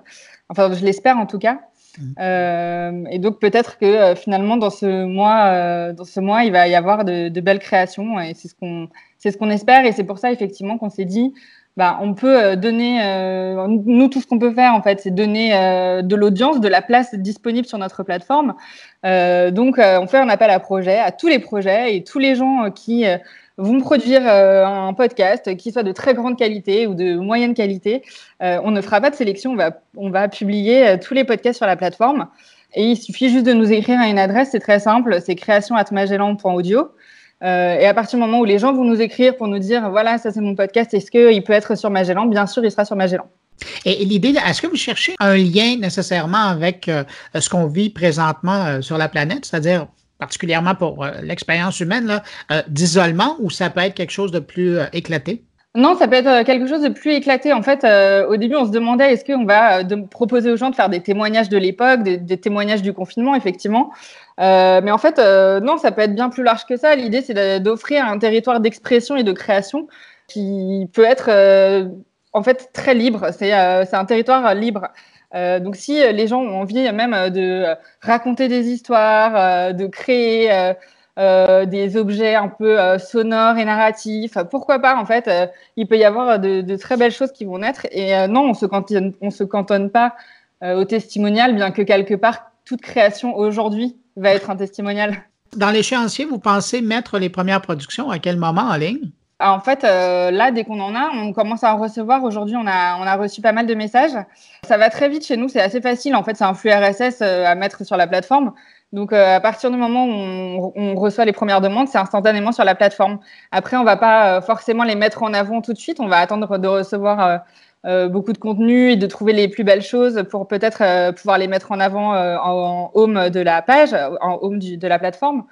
Enfin, je l'espère en tout cas. Mmh. et donc peut-être que finalement dans ce mois, dans ce mois, il va y avoir de, belles créations et c'est ce qu'on, c'est ce qu'on espère. Et c'est pour ça effectivement qu'on s'est dit bah, on peut euh, donner, euh, nous tout ce qu'on peut faire en fait, c'est donner euh, de l'audience, de la place disponible sur notre plateforme. donc on fait un appel à projet, à tous les projets et tous les gens qui vont produire un podcast qui soit de très grande qualité ou de moyenne qualité. on ne fera pas de sélection, on va, on va publier tous les podcasts sur la plateforme. Et il suffit juste de nous écrire à une adresse, c'est très simple, c'est création@magellan.audio. et à partir du moment où les gens vont nous écrire pour nous dire, voilà, ça c'est mon podcast, est-ce qu'il peut être sur Magellan? Bien sûr, il sera sur Magellan. Et, l'idée, est-ce que vous cherchez un lien nécessairement avec ce qu'on vit présentement sur la planète, c'est-à-dire particulièrement pour l'expérience humaine, d'isolement, ou ça peut être quelque chose de plus éclaté? Non, ça peut être euh, quelque chose de plus éclaté. En fait, euh, au début, on se demandait est-ce qu'on va euh, proposer aux gens de faire des témoignages de l'époque, des, témoignages du confinement, effectivement. mais en fait, non, ça peut être bien plus large que ça. L'idée, c'est d'offrir un territoire d'expression et de création qui peut être en fait très libre. C'est un territoire libre. Donc, si les gens ont envie même de raconter des histoires, de créer euh, des objets un peu euh, sonores et narratifs. Pourquoi pas En fait, euh, il peut y avoir de, très belles choses qui vont naître. Et non, on se cantonne, on se cantonne pas au testimonial, bien que quelque part toute création aujourd'hui va être un testimonial. Dans l'échéancier, vous pensez mettre les premières productions à quel moment en ligne? En fait, là, dès qu'on en a, on commence à en recevoir. Aujourd'hui, on a, on a reçu pas mal de messages. Ça va très vite chez nous, c'est assez facile. En fait, c'est un flux RSS à mettre sur la plateforme. Donc, euh, à partir du moment où on, reçoit les premières demandes, c'est instantanément sur la plateforme. Après, on va pas euh, forcément les mettre en avant tout de suite. On va attendre de recevoir euh, beaucoup de contenu et de trouver les plus belles choses pour peut-être pouvoir les mettre en avant en, home de la page, en home de la plateforme.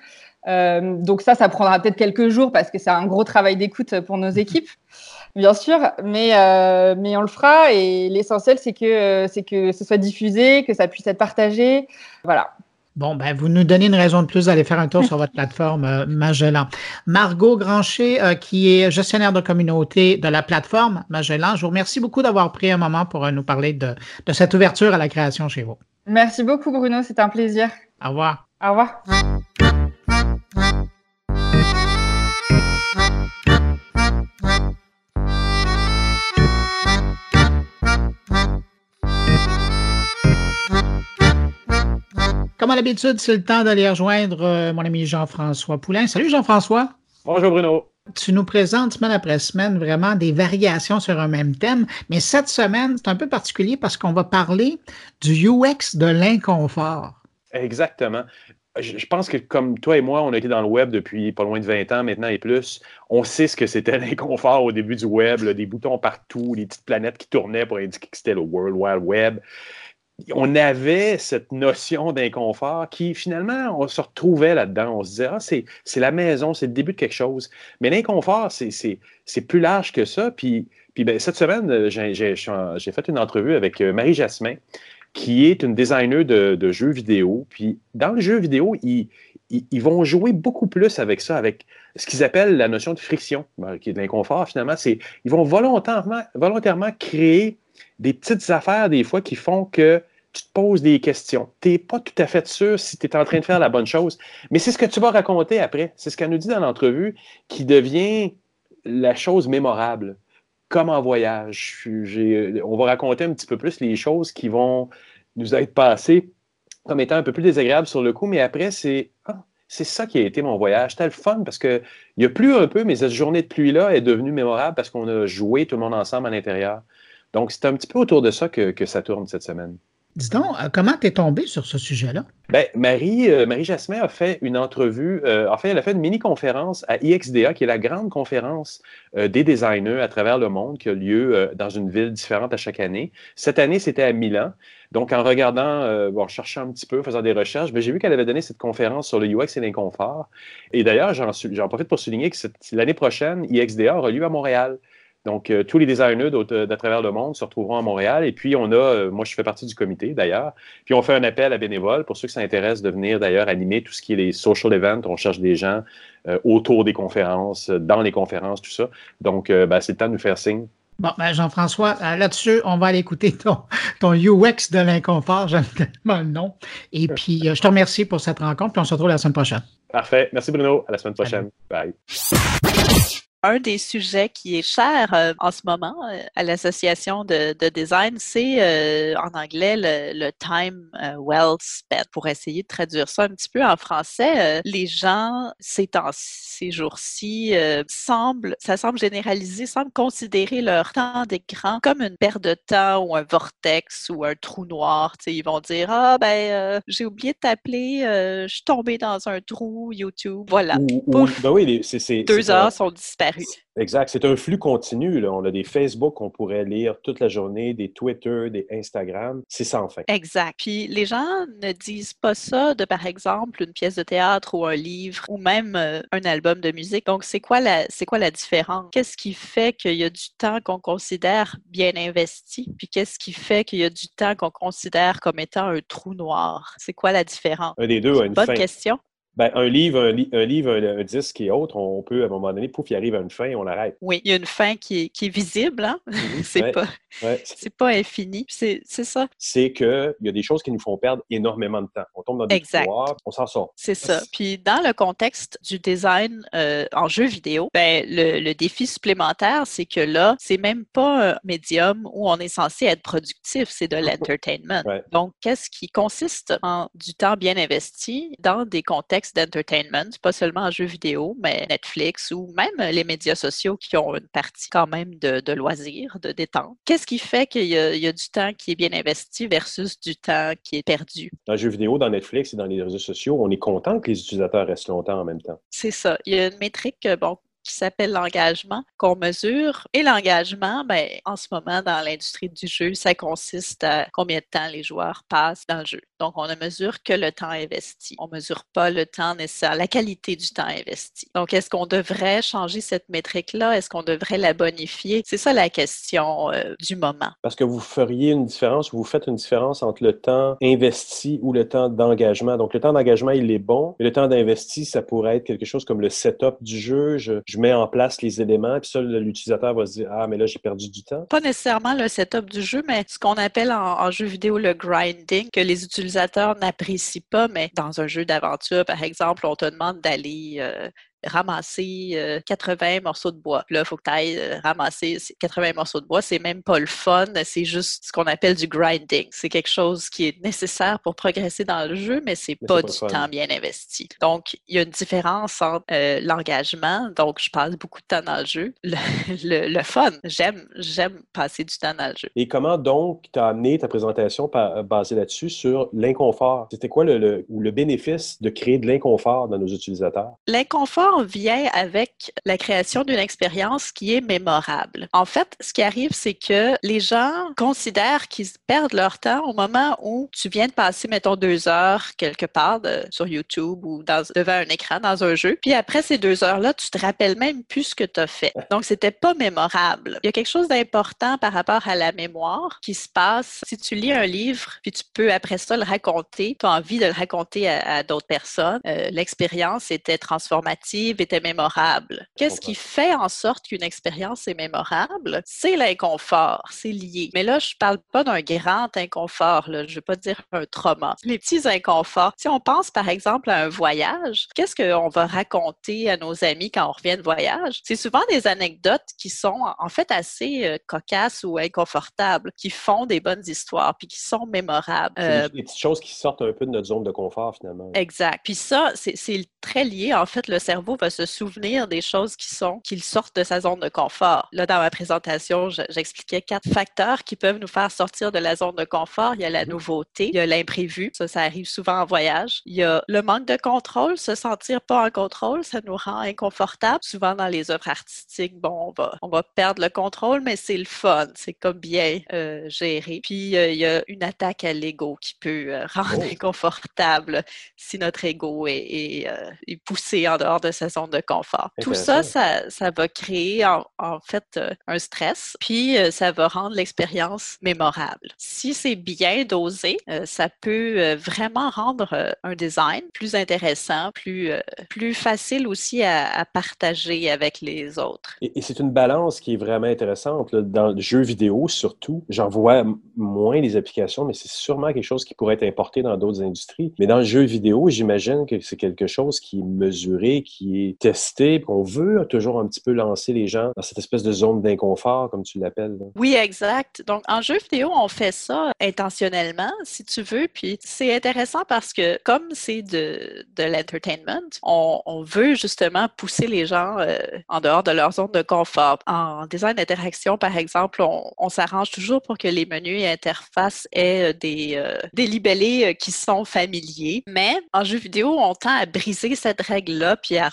Donc ça, ça prendra peut-être quelques jours parce que c'est un gros travail d'écoute pour nos équipes, bien sûr, mais mais on le fera et l'essentiel c'est que c'est que ce soit diffusé, que ça puisse être partagé, voilà. Bon, ben, vous nous donnez une raison de plus d'aller faire un tour sur votre plateforme euh, Magellan. Margot Grancher, euh, qui est gestionnaire de communauté de la plateforme Magellan, je vous remercie beaucoup d'avoir pris un moment pour euh, nous parler de, de cette ouverture à la création chez vous. Merci beaucoup, Bruno. C'est un plaisir. Au revoir. Au revoir. Comme à l'habitude, c'est le temps d'aller rejoindre euh, mon ami Jean-François Poulain. Salut Jean-François. Bonjour Bruno. Tu nous présentes semaine après semaine vraiment des variations sur un même thème, mais cette semaine, c'est un peu particulier parce qu'on va parler du UX de l'inconfort. Exactement. Je pense que comme toi et moi, on a été dans le web depuis pas loin de 20 ans maintenant et plus. On sait ce que c'était l'inconfort au début du web, des boutons partout, les petites planètes qui tournaient pour indiquer que c'était le World Wide Web on avait cette notion d'inconfort qui, finalement, on se retrouvait là-dedans. On se disait, ah, c'est, la maison, c'est le début de quelque chose. Mais l'inconfort, c'est, plus large que ça. Puis, puis ben, cette semaine, euh, j'ai, fait une entrevue avec euh, Marie Jasmin, qui est une designer de, jeux vidéo. Puis, dans le jeu vidéo, ils, vont jouer beaucoup plus avec ça, avec ce qu'ils appellent la notion de friction, ben, qui est de l'inconfort, finalement. C'est, ils vont volontairement, volontairement créer des petites affaires, des fois, qui font que tu te poses des questions. Tu n'es pas tout à fait sûr si tu es en train de faire la bonne chose. Mais c'est ce que tu vas raconter après. C'est ce qu'elle nous dit dans l'entrevue qui devient la chose mémorable. Comme en voyage. On va raconter un petit peu plus les choses qui vont nous être passées comme étant un peu plus désagréables sur le coup, mais après, c'est ah, ça qui a été mon voyage. C'était le fun parce qu'il y a plus un peu, mais cette journée de pluie-là est devenue mémorable parce qu'on a joué tout le monde ensemble à l'intérieur. Donc, c'est un petit peu autour de ça que ça tourne cette semaine. Dis donc, euh, comment t'es tombé sur ce sujet-là? Ben, Marie, euh, Marie Jasmin a fait une entrevue, euh, en elle a fait une mini-conférence à IXDA, qui est la grande conférence des designers à travers le monde qui a lieu dans une ville différente à chaque année. Cette année, c'était à Milan. Donc, en regardant, bon, cherchant un petit peu, faisant des recherches, ben, j'ai vu qu'elle avait donné cette conférence sur le UX et l'inconfort. Et d'ailleurs, j'en profite pour souligner que l'année prochaine, IXDA aura lieu à Montréal. Donc, euh, tous les designers d'à travers le monde se retrouveront à Montréal. Et puis, on a, euh, moi, je fais partie du comité d'ailleurs. Puis, on fait un appel à bénévoles pour ceux qui s'intéressent de venir d'ailleurs animer tout ce qui est les social events. On cherche des gens euh, autour des conférences, dans les conférences, tout ça. Donc, ben, c'est le temps de nous faire signe. Bon, ben Jean-François, là-dessus, on va aller écouter ton, ton UX de l'inconfort. J'aime tellement le nom. Et puis, je te remercie pour cette rencontre. Puis, on se retrouve la semaine prochaine. Parfait. Merci, Bruno. À la semaine prochaine. Bye. Un des sujets qui est cher euh, en ce moment euh, à l'association de, de, design, c'est euh, en anglais le, le time well spent. Pour essayer de traduire ça un petit peu en français, les gens ces temps, ces jours-ci semblent, ça semble généraliser, semblent considérer leur temps d'écran comme une perte de temps ou un vortex ou un trou noir. sais, ils vont dire ah ben j'ai oublié de t'appeler, je suis tombé dans un trou YouTube. Voilà. ben oui, c'est deux heures sont disparues. Exact. C'est un flux continu. Là. On a des Facebook qu'on pourrait lire toute la journée, des Twitter, des Instagram. C'est sans fin. Exact. Puis les gens ne disent pas ça de, par exemple, une pièce de théâtre ou un livre ou même euh, un album de musique. Donc, c'est quoi la, c'est quoi la différence? Qu'est-ce qui fait qu'il y a du temps qu'on considère bien investi? Puis qu'est-ce qui fait qu'il y a du temps qu'on considère comme étant un trou noir? C'est quoi la différence? Un des deux a une bonne question. Ben, un livre, un, livre, un, disque et autre, on peut, à un moment donné, pouf, il arrive à une fin, on arrête. Oui, il y a une fin qui est, qui est visible, hein? Mhm, c'est pas, c'est pas infini. C'est ça. C'est qu'il y a des choses qui nous font perdre énormément de temps. On tombe dans des exact. on s'en sort. C'est ça. Puis dans le contexte du design euh, en jeu vidéo, ben, le, le défi supplémentaire, c'est que là, c'est même pas un médium où on est censé être productif, c'est de l'entertainment. Donc, qu'est-ce qui consiste en du temps bien investi dans des contextes d'entertainment, pas seulement en jeux vidéo, mais Netflix ou même les médias sociaux qui ont une partie quand même de, loisirs, de détente. Qu'est-ce qui fait qu'il y, a du temps qui est bien investi versus du temps qui est perdu? Dans les jeux vidéo, dans Netflix et dans les réseaux sociaux, on est content que les utilisateurs restent longtemps en même temps. C'est ça. Il y a une métrique, bon, qui s'appelle l'engagement qu'on mesure. Et l'engagement, ben, en ce moment, dans l'industrie du jeu, ça consiste à combien de temps les joueurs passent dans le jeu. Donc, on ne mesure que le temps investi. On ne mesure pas le temps nécessaire, la qualité du temps investi. Donc, est-ce qu'on devrait changer cette métrique-là? Est-ce qu'on devrait la bonifier? C'est ça la question euh, du moment. Parce que vous feriez une différence, vous faites une différence entre le temps investi ou le temps d'engagement. Donc, le temps d'engagement, il est bon. Le temps d'investi, ça pourrait être quelque chose comme le setup du jeu. Je, je mets en place les éléments, puis ça, l'utilisateur va se dire Ah, mais là, j'ai perdu du temps. Pas nécessairement le setup du jeu, mais ce qu'on appelle en, jeu vidéo le grinding, que les utilisateurs n'apprécie pas, mais dans un jeu d'aventure, par exemple, on te demande d'aller euh, ramasser 80 euh, morceaux de bois. Là, il faut que tu ailles euh, ramasser 80 morceaux de bois. C'est même pas le fun, c'est juste ce qu'on appelle du grinding. C'est quelque chose qui est nécessaire pour progresser dans le jeu, mais c'est pas, pas du temps bien investi. Donc, il y a une différence entre euh, l'engagement, donc je passe beaucoup de temps dans le jeu, le, le, fun. J'aime, j'aime passer du temps dans le jeu. Et comment donc tu as amené ta présentation basée là-dessus sur l'inconfort? C'était quoi le, le, le bénéfice de créer de l'inconfort dans nos utilisateurs? L'inconfort vient avec la création d'une expérience qui est mémorable. En fait, ce qui arrive, c'est que les gens considèrent qu'ils perdent leur temps au moment où tu viens de passer, mettons, deux heures quelque part sur YouTube ou dans, devant un écran dans un jeu. Puis après ces deux heures-là, tu te rappelles même plus ce que tu as fait. Donc, c'était pas mémorable. Il y a quelque chose d'important par rapport à la mémoire qui se passe si tu lis un livre, puis tu peux après ça le raconter, tu as envie de le raconter à, d'autres personnes. Euh, l'expérience était transformative était mémorable. Qu'est-ce qui fait en sorte qu'une expérience est mémorable? C'est l'inconfort, c'est lié. Mais là, je parle pas d'un grand inconfort, là. je veux pas dire un trauma. Les petits inconforts. Si on pense par exemple à un voyage, qu'est-ce qu'on va raconter à nos amis quand on revient de voyage? C'est souvent des anecdotes qui sont en fait assez euh, cocasses ou inconfortables, qui font des bonnes histoires, puis qui sont mémorables. Euh, des petites choses qui sortent un peu de notre zone de confort finalement. Exact. Puis ça, c'est très lié. En fait, le cerveau va se souvenir des choses qui sont, qu'il sortent de sa zone de confort. Là, dans ma présentation, j'expliquais quatre facteurs qui peuvent nous faire sortir de la zone de confort. Il y a la nouveauté, il y a l'imprévu, ça, ça arrive souvent en voyage. Il y a le manque de contrôle, se sentir pas en contrôle, ça nous rend inconfortable. Souvent dans les œuvres artistiques, bon, on va, on va perdre le contrôle, mais c'est le fun, c'est comme bien euh, géré. Puis euh, il y a une attaque à l'ego qui peut euh, rendre oh. inconfortable si notre ego est, est, est poussé en dehors de sa zone de confort. Tout ça, ça, ça, va créer en, fait euh, un stress, puis euh, ça va rendre l'expérience mémorable. Si c'est bien dosé, euh, ça peut vraiment rendre un design plus intéressant, plus, plus facile aussi à, partager avec les autres. Et, c'est une balance qui est vraiment intéressante. Dans le jeu vidéo, surtout, j'en vois moins les applications, mais c'est sûrement quelque chose qui pourrait être importé dans d'autres industries. Mais dans le jeu vidéo, j'imagine que c'est quelque chose qui est mesuré, qui est testé, qu'on veut toujours un petit peu lancer les gens dans cette espèce de zone d'inconfort, comme tu l'appelles. Oui, exact. Donc, en jeu vidéo, on fait ça intentionnellement, si tu veux. Puis, c'est intéressant parce que, comme c'est de, de l'entertainment, on, veut justement pousser les gens euh, en dehors de leur zone de confort. En design d'interaction, par exemple, on, s'arrange toujours pour que les menus et interfaces aient des, euh, des libellés qui sont familiers. Mais en jeu vidéo, on tend à briser cette règle-là puis à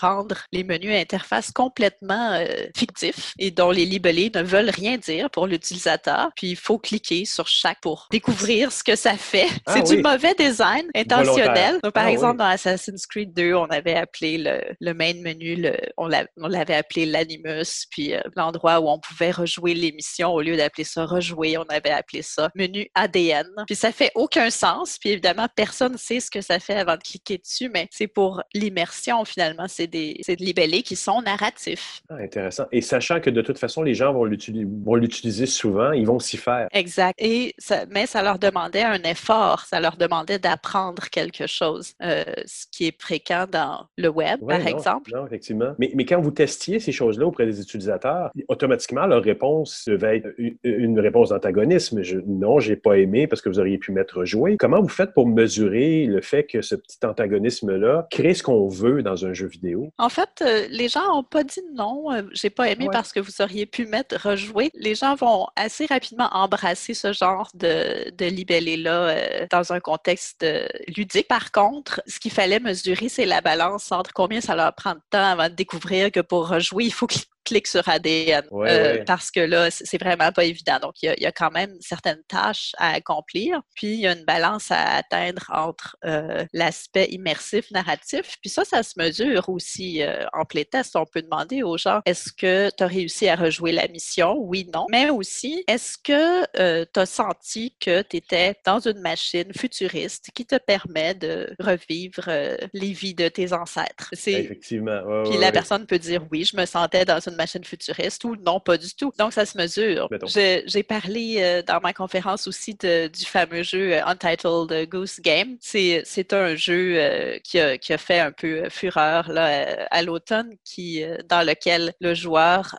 les menus et interfaces complètement euh, fictifs et dont les libellés ne veulent rien dire pour l'utilisateur. Puis il faut cliquer sur chaque pour découvrir ce que ça fait. Ah c'est du mauvais design intentionnel. Donc, par ah exemple, dans Assassin's Creed 2, on avait appelé le, le main menu, le, on l'avait appelé l'animus, puis euh, l'endroit où on pouvait rejouer l'émission, au lieu d'appeler ça rejouer, on avait appelé ça menu ADN. Puis ça fait aucun sens. Puis évidemment, personne ne sait ce que ça fait avant de cliquer dessus, mais c'est pour l'immersion finalement. C'est des, des libellés qui sont narratifs. Ah, intéressant. Et sachant que de toute façon, les gens vont l'utiliser souvent, ils vont s'y faire. Exact. Et ça, mais ça leur demandait un effort, ça leur demandait d'apprendre quelque chose, euh, ce qui est fréquent dans le web, par exemple. Non, effectivement. Mais, mais, quand vous testiez ces choses-là auprès des utilisateurs, automatiquement, leur réponse devait être une réponse d'antagonisme. Je, non, j'ai pas aimé parce que vous auriez pu mettre jouer. Comment vous faites pour mesurer le fait que ce petit antagonisme-là crée ce qu'on veut dans un jeu vidéo? En fait, euh, les gens n'ont pas dit non, euh, j'ai pas aimé parce que vous auriez pu mettre rejouer. Les gens vont assez rapidement embrasser ce genre de, de libellé-là euh, dans un contexte ludique. Par contre, ce qu'il fallait mesurer, c'est la balance entre combien ça leur prend de temps avant de découvrir que pour rejouer, il faut qu'ils clique sur ADN euh, parce que là, c'est vraiment pas évident. Donc, il y, a, quand même certaines tâches à accomplir. Puis, il y a une balance à atteindre entre euh, l'aspect immersif, narratif. Puis ça, ça se mesure aussi euh, en playtest. On peut demander aux gens, est-ce que tu as réussi à rejouer la mission? Oui, non. Mais aussi, est-ce que tu as senti que tu étais dans une machine futuriste qui te permet de revivre les vies de tes ancêtres? Effectivement. Puis la personne peut dire, oui, je me sentais dans une machine futuriste ou non, pas du tout. Donc, ça se mesure. J'ai parlé euh, dans ma conférence aussi du fameux jeu euh, Untitled Goose Game. C'est un jeu euh, qui, a, qui, a, fait un peu fureur là, à l'automne, qui dans lequel le joueur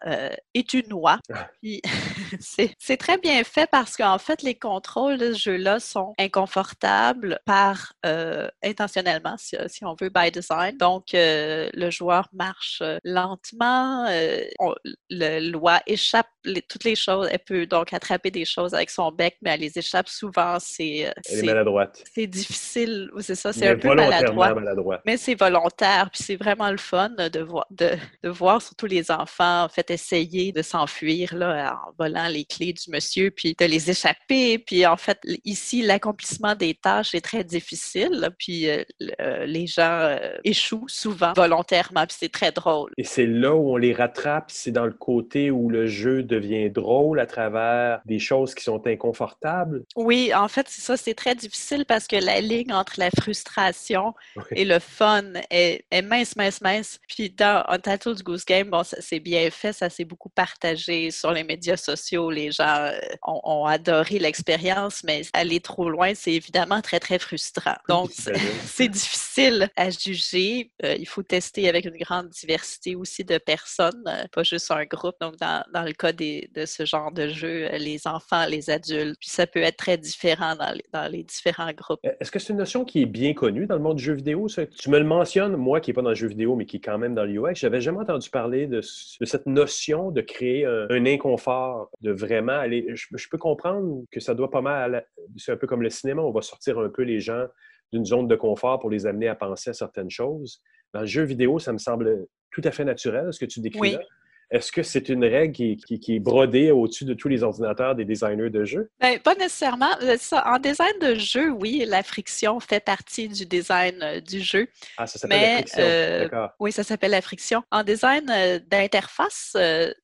est une oie. Ah. c'est très bien fait parce qu'en fait, les contrôles de ce jeu-là sont inconfortables par intentionnellement, si, si, on veut, by design. Donc, le joueur marche lentement, le loi échappe toutes les choses. Elle peut donc attraper des choses avec son bec, mais elle les échappe souvent. C'est, euh, elle est maladroite. C'est difficile, c'est ça, c'est un peu maladroit. Mais c'est volontaire, puis c'est vraiment le fun de voir, de, de, voir surtout les enfants en fait essayer de s'enfuir là, en volant les clés du monsieur, puis de les échapper. Puis en fait, ici, l'accomplissement des tâches est très difficile, puis euh, euh, les gens échouent souvent volontairement, puis c'est très drôle. Et c'est là où on les rattrape, c'est dans le côté où le jeu devient drôle à travers des choses qui sont inconfortables? Oui, en fait, c'est ça. C'est très difficile parce que la ligne entre la frustration et le fun est, mince, mince, mince. Puis dans Untitled Goose Game, bon, c'est bien fait. Ça s'est beaucoup partagé sur les médias sociaux. Les gens euh, ont, adoré l'expérience, mais aller trop loin, c'est évidemment très, très frustrant. Donc, c'est difficile à juger. Euh, il faut tester avec une grande diversité aussi de personnes, pas juste un groupe. Donc, dans, le cas de ce genre de jeu, euh, les enfants, les adultes. Puis ça peut être très différent dans les, différents groupes. Euh, est-ce que c'est une notion qui est bien connue dans le monde du jeu vidéo? Tu me le mentionnes, moi qui n'ai pas dans le jeu vidéo, mais qui est quand même dans l'UX. J'avais jamais entendu parler de, cette notion de créer un, inconfort, de vraiment aller. Je, peux comprendre que ça doit pas mal. C'est un peu comme le cinéma, on va sortir un peu les gens d'une zone de confort pour les amener à penser à certaines choses. Dans le jeu vidéo, ça me semble tout à fait naturel, ce que tu décris. Est-ce que c'est une règle qui, est brodée au-dessus de tous les ordinateurs des designers de jeux? Bien, pas nécessairement. Euh, en design de jeu, oui, la friction fait partie du design euh, du jeu. Ah, ça s'appelle la friction. Euh, oui, ça s'appelle la friction. En design d'interface,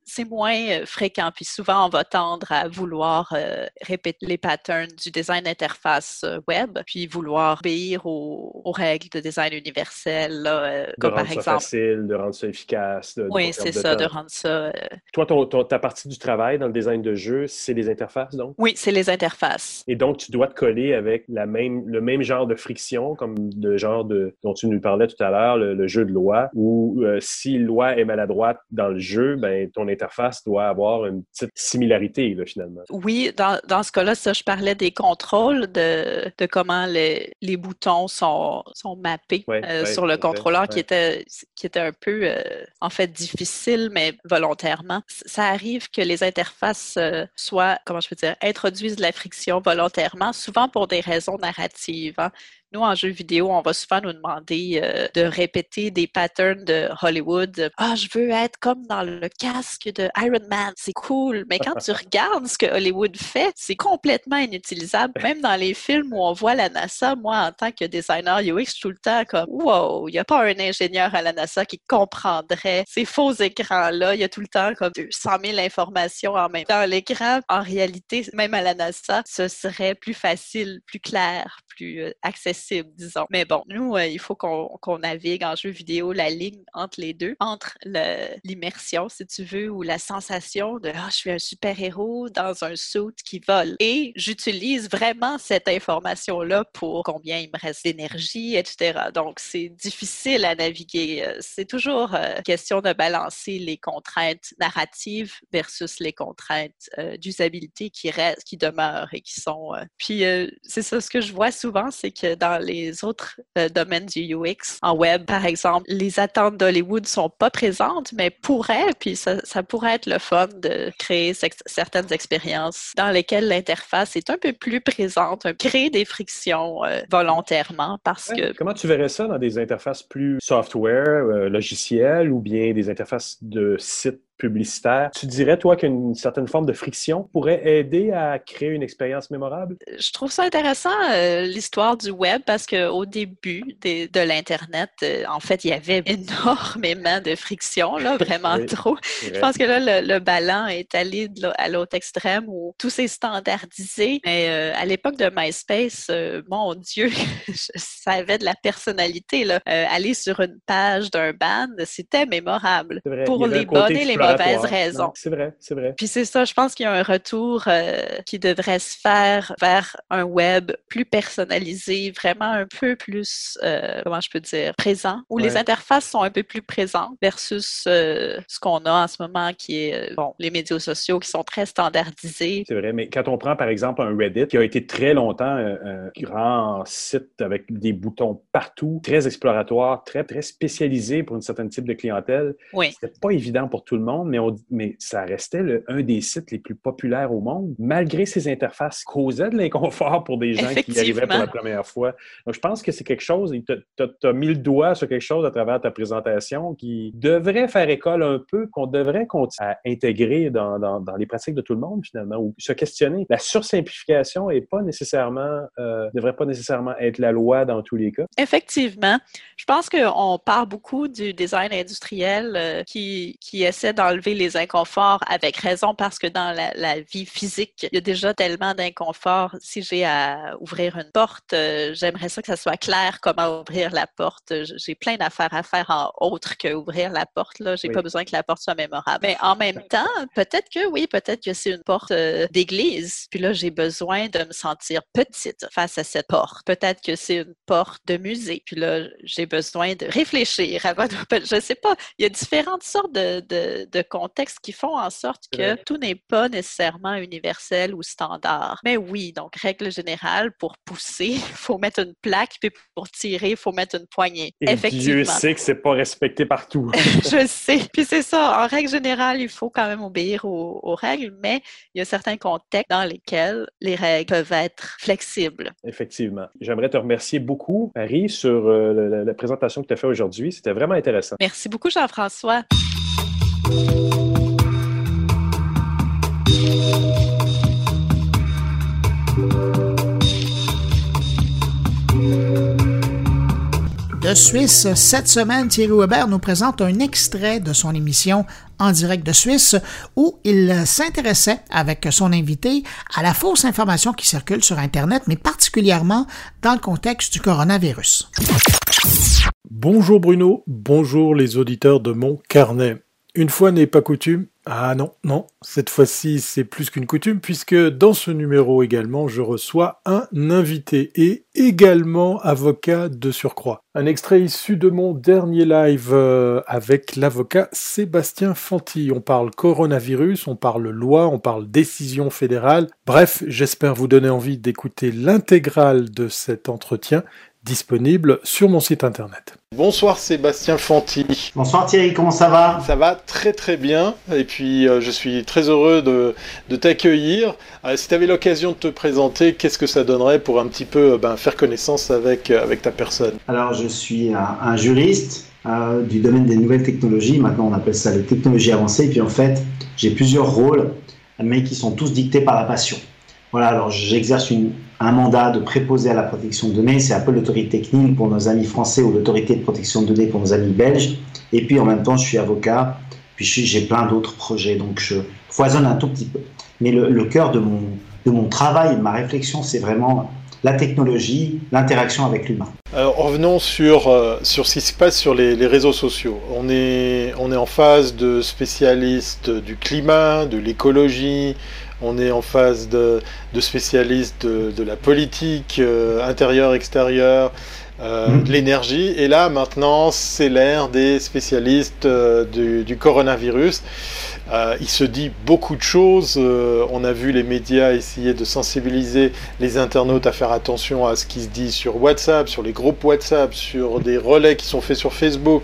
c'est moins fréquent. Puis souvent, on va tendre à vouloir répéter les patterns du design d'interface web, puis vouloir obéir aux, règles de design universel, de comme par exemple. ça facile, de rendre ça efficace. oui, c'est ça, de rendre ça. Euh. Toi, ta partie du travail dans le design de jeu, c'est les interfaces, donc? Oui, c'est les interfaces. Et donc, tu dois te coller avec la même, le même genre de friction, comme le genre de, dont tu nous parlais tout à l'heure, le, jeu de loi, où euh, si loi est maladroite dans le jeu, ben, ton interface doit avoir une petite similarité, là, finalement. Oui, dans, dans ce cas-là, ça, je parlais des contrôles, de, de comment les, les boutons sont, sont mappés euh, sur le contrôleur, qui, était, qui était un peu, euh, en fait, difficile, mais volontairement. Ça arrive que les interfaces soient, comment je peux dire, introduisent de la friction volontairement, souvent pour des raisons narratives. Hein. Nous, en jeu vidéo, on va souvent nous demander euh, de répéter des patterns de Hollywood. Ah, je veux être comme dans le casque de Iron Man, c'est cool. Mais quand tu regardes ce que Hollywood fait, c'est complètement inutilisable. Même dans les films où on voit la NASA, moi, en tant que designer UX, tout le temps comme wow, il n'y a pas un ingénieur à la NASA qui comprendrait ces faux écrans-là. Il y a tout le temps comme 200 000 informations en même temps. L'écran, en réalité, même à la NASA, ce serait plus facile, plus clair, plus euh, Mais bon, nous, euh, il faut qu'on navigue en jeu vidéo la ligne entre les deux, entre l'immersion, si tu veux, ou la sensation de ah, je suis un super-héros dans un suit qui vole. Et j'utilise vraiment cette information-là pour combien il me reste d'énergie, etc. Donc, c'est difficile à naviguer. Euh, c'est toujours euh, question de balancer les contraintes narratives versus les contraintes d'usabilité qui restent, qui demeurent et qui sont. Puis, c'est ça, ce que je vois souvent, c'est que dans les autres euh, domaines du UX en web, par exemple, les attentes d'Hollywood sont pas présentes, mais pourraient, puis ça, pourrait être le fun de créer certaines expériences dans lesquelles l'interface est un peu plus présente, créer des frictions euh, volontairement parce que... Comment tu verrais ça dans des interfaces plus software, euh, logicielles ou bien des interfaces de sites publicitaire. Tu dirais, toi, qu'une certaine forme de friction pourrait aider à créer une expérience mémorable? Je trouve ça intéressant, euh, l'histoire du web, parce qu'au début de l'Internet, euh, en fait, il y avait énormément de friction, là, vraiment trop. Je pense que là, le, ballon est allé à l'autre extrême où tout s'est standardisé. Mais euh, à l'époque de MySpace, mon Dieu, ça avait de la personnalité. Là. aller sur une page d'un band, c'était mémorable. Pour les bonnes et les mauvaise raison. C'est vrai, c'est vrai. Puis c'est ça, je pense qu'il y a un retour euh, qui devrait se faire vers un web plus personnalisé, vraiment un peu plus, euh, comment je peux dire, présent, où les interfaces sont un peu plus présentes versus euh, ce qu'on a en ce moment qui est, bon, les médias sociaux qui sont très standardisés. C'est vrai, mais quand on prend par exemple un Reddit qui a été très longtemps un grand site avec des boutons partout, très exploratoire, très, très spécialisé pour un certain type de clientèle, oui. c'était pas évident pour tout le monde, mais, mais ça restait le, un des sites les plus populaires au monde, malgré ses interfaces, causait de l'inconfort pour des gens qui y arrivaient pour la première fois. Donc, je pense que c'est quelque chose, tu as, mis le doigt sur quelque chose à travers ta présentation qui devrait faire école un peu, qu'on devrait continuer à intégrer dans, dans, dans, les pratiques de tout le monde, finalement, ou se questionner. La sursimplification est pas nécessairement, euh, devrait pas nécessairement être la loi dans tous les cas. Effectivement. Je pense qu'on parle beaucoup du design industriel euh, qui, qui essaie d'enlever les inconforts avec raison parce que dans la, vie physique, il y a déjà tellement d'inconfort. Si j'ai à ouvrir une porte, euh, j'aimerais ça que ça soit clair comment ouvrir la porte. J'ai plein d'affaires à faire en autre que ouvrir la porte. Là, j'ai pas besoin que la porte soit mémorable. Mais en même temps, peut-être que oui, peut-être que c'est une porte euh, d'église. Puis là, j'ai besoin de me sentir petite face à cette porte. Peut-être que c'est une porte de musée. Puis là, j'ai besoin de réfléchir avant de... Je sais pas. Il y a différentes sortes de, de, de contextes qui font en sorte que tout n'est pas nécessairement universel ou standard. Mais oui, donc règle générale, pour pousser, il faut mettre une plaque, puis pour tirer, il faut mettre une poignée. Et Effectivement. Dieu sait que c'est pas respecté partout. Je sais. Puis c'est ça. En règle générale, il faut quand même obéir aux, règles, mais il y a certains contextes dans lesquels les règles peuvent être flexibles. Effectivement. J'aimerais te remercier beaucoup, Marie, sur euh, la, présentation que tu as fait aujourd'hui. C'était vraiment intéressant. Merci beaucoup, Jean-François. De Suisse, cette semaine, Thierry Weber nous présente un extrait de son émission En direct de Suisse où il s'intéressait avec son invité à la fausse information qui circule sur Internet, mais particulièrement dans le contexte du coronavirus. Bonjour Bruno, bonjour les auditeurs de mon carnet. Une fois n'est pas coutume. Ah non, non, cette fois-ci c'est plus qu'une coutume puisque dans ce numéro également je reçois un invité et également avocat de surcroît. Un extrait issu de mon dernier live euh, avec l'avocat Sébastien Fanti. On parle coronavirus, on parle loi, on parle décision fédérale. Bref, j'espère vous donner envie d'écouter l'intégrale de cet entretien disponible sur mon site internet. Bonsoir Sébastien Fanti. Bonsoir Thierry, comment ça va? Ça va très très bien et puis euh, je suis très heureux de, t'accueillir. Euh, si tu avais l'occasion de te présenter, qu'est-ce que ça donnerait pour un petit peu euh, ben, faire connaissance avec, avec ta personne? Alors je suis un, juriste du domaine des nouvelles technologies, maintenant on appelle ça les technologies avancées, et puis en fait j'ai plusieurs rôles mais qui sont tous dictés par la passion. Voilà, alors j'exerce un mandat de préposé à la protection de données, c'est un peu l'autorité technique pour nos amis français ou l'autorité de protection de données pour nos amis belges. Et puis en même temps, je suis avocat, puis j'ai plein d'autres projets, donc je foisonne un tout petit peu. Mais le, cœur de mon, travail, de ma réflexion, c'est vraiment la technologie, l'interaction avec l'humain. Alors revenons sur, euh, sur ce qui se passe sur les, les, réseaux sociaux. On est, on est en phase de spécialistes du climat, de l'écologie, on est en phase de, spécialistes de, la politique euh, intérieure, extérieure, euh, mmh. de l'énergie. Et là, maintenant, c'est l'ère des spécialistes euh, du, coronavirus. Il se dit beaucoup de choses. on a vu les médias essayer de sensibiliser les internautes à faire attention à ce qui se dit sur WhatsApp, sur les groupes WhatsApp, sur des relais qui sont faits sur Facebook.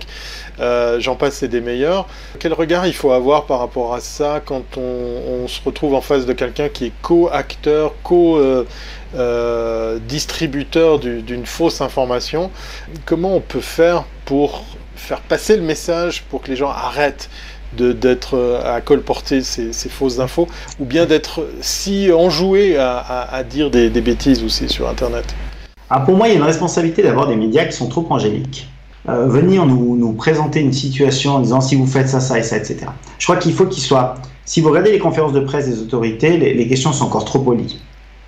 Euh, j'en passe, c'est des meilleurs. Quel regard il faut avoir par rapport à ça quand on, se retrouve en face de quelqu'un qui est co-acteur, co-distributeur d'une fausse information? Comment on peut faire pour faire passer le message pour que les gens arrêtent d'être euh, à colporter ces, ces fausses infos, ou bien d'être si enjoué à, dire des, bêtises aussi sur Internet ah, Pour moi, il y a une responsabilité d'avoir des médias qui sont trop angéliques. Euh, venir nous, nous, présenter une situation en disant si vous faites ça, ça et ça, etc. Je crois qu'il faut qu'il soit. Si vous regardez les conférences de presse des autorités, les, questions sont encore trop polies.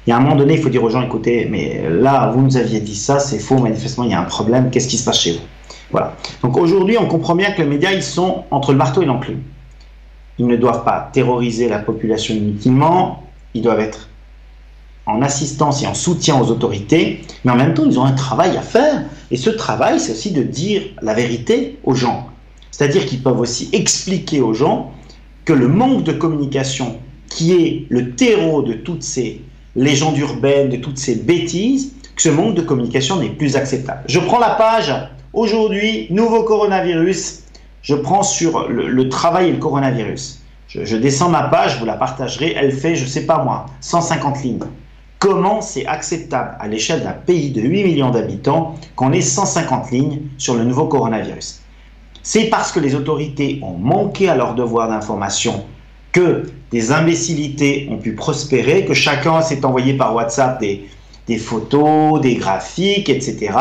Il y a un moment donné, il faut dire aux gens écoutez, mais là, vous nous aviez dit ça, c'est faux, manifestement, il y a un problème, qu'est-ce qui se passe chez vous? Voilà. Donc aujourd'hui, on comprend bien que les médias, ils sont entre le marteau et l'enclume. Ils ne doivent pas terroriser la population inutilement, ils doivent être en assistance et en soutien aux autorités, mais en même temps, ils ont un travail à faire. Et ce travail, c'est aussi de dire la vérité aux gens. C'est-à-dire qu'ils peuvent aussi expliquer aux gens que le manque de communication, qui est le terreau de toutes ces légendes urbaines, de toutes ces bêtises, que ce manque de communication n'est plus acceptable. Je prends la page, aujourd'hui, nouveau coronavirus, je prends sur le, travail et le coronavirus. Je, descends ma page, vous la partagerez, elle fait, je sais pas moi, 150 lignes. Comment c'est acceptable à l'échelle d'un pays de 8 millions d'habitants qu'on ait 150 lignes sur le nouveau coronavirus? C'est parce que les autorités ont manqué à leur devoir d'information que des imbécilités ont pu prospérer, que chacun s'est envoyé par WhatsApp des photos, des graphiques, etc.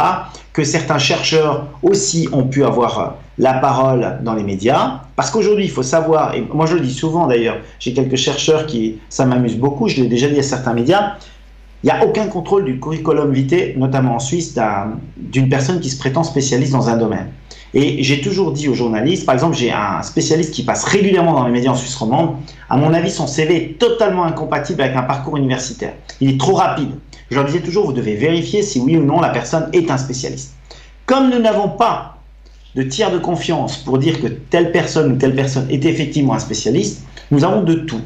Que certains chercheurs aussi ont pu avoir la parole dans les médias. Parce qu'aujourd'hui, il faut savoir, et moi je le dis souvent d'ailleurs, j'ai quelques chercheurs qui, ça m'amuse beaucoup, je l'ai déjà dit à certains médias, il n'y a aucun contrôle du curriculum vitae, notamment en Suisse, d'une personne qui se prétend spécialiste dans un domaine. Et j'ai toujours dit aux journalistes, par exemple, j'ai un spécialiste qui passe régulièrement dans les médias en Suisse romande. À mon avis, son CV est totalement incompatible avec un parcours universitaire. Il est trop rapide. Je leur disais toujours, vous devez vérifier si oui ou non la personne est un spécialiste. Comme nous n'avons pas de tiers de confiance pour dire que telle personne ou telle personne est effectivement un spécialiste, nous avons de tout.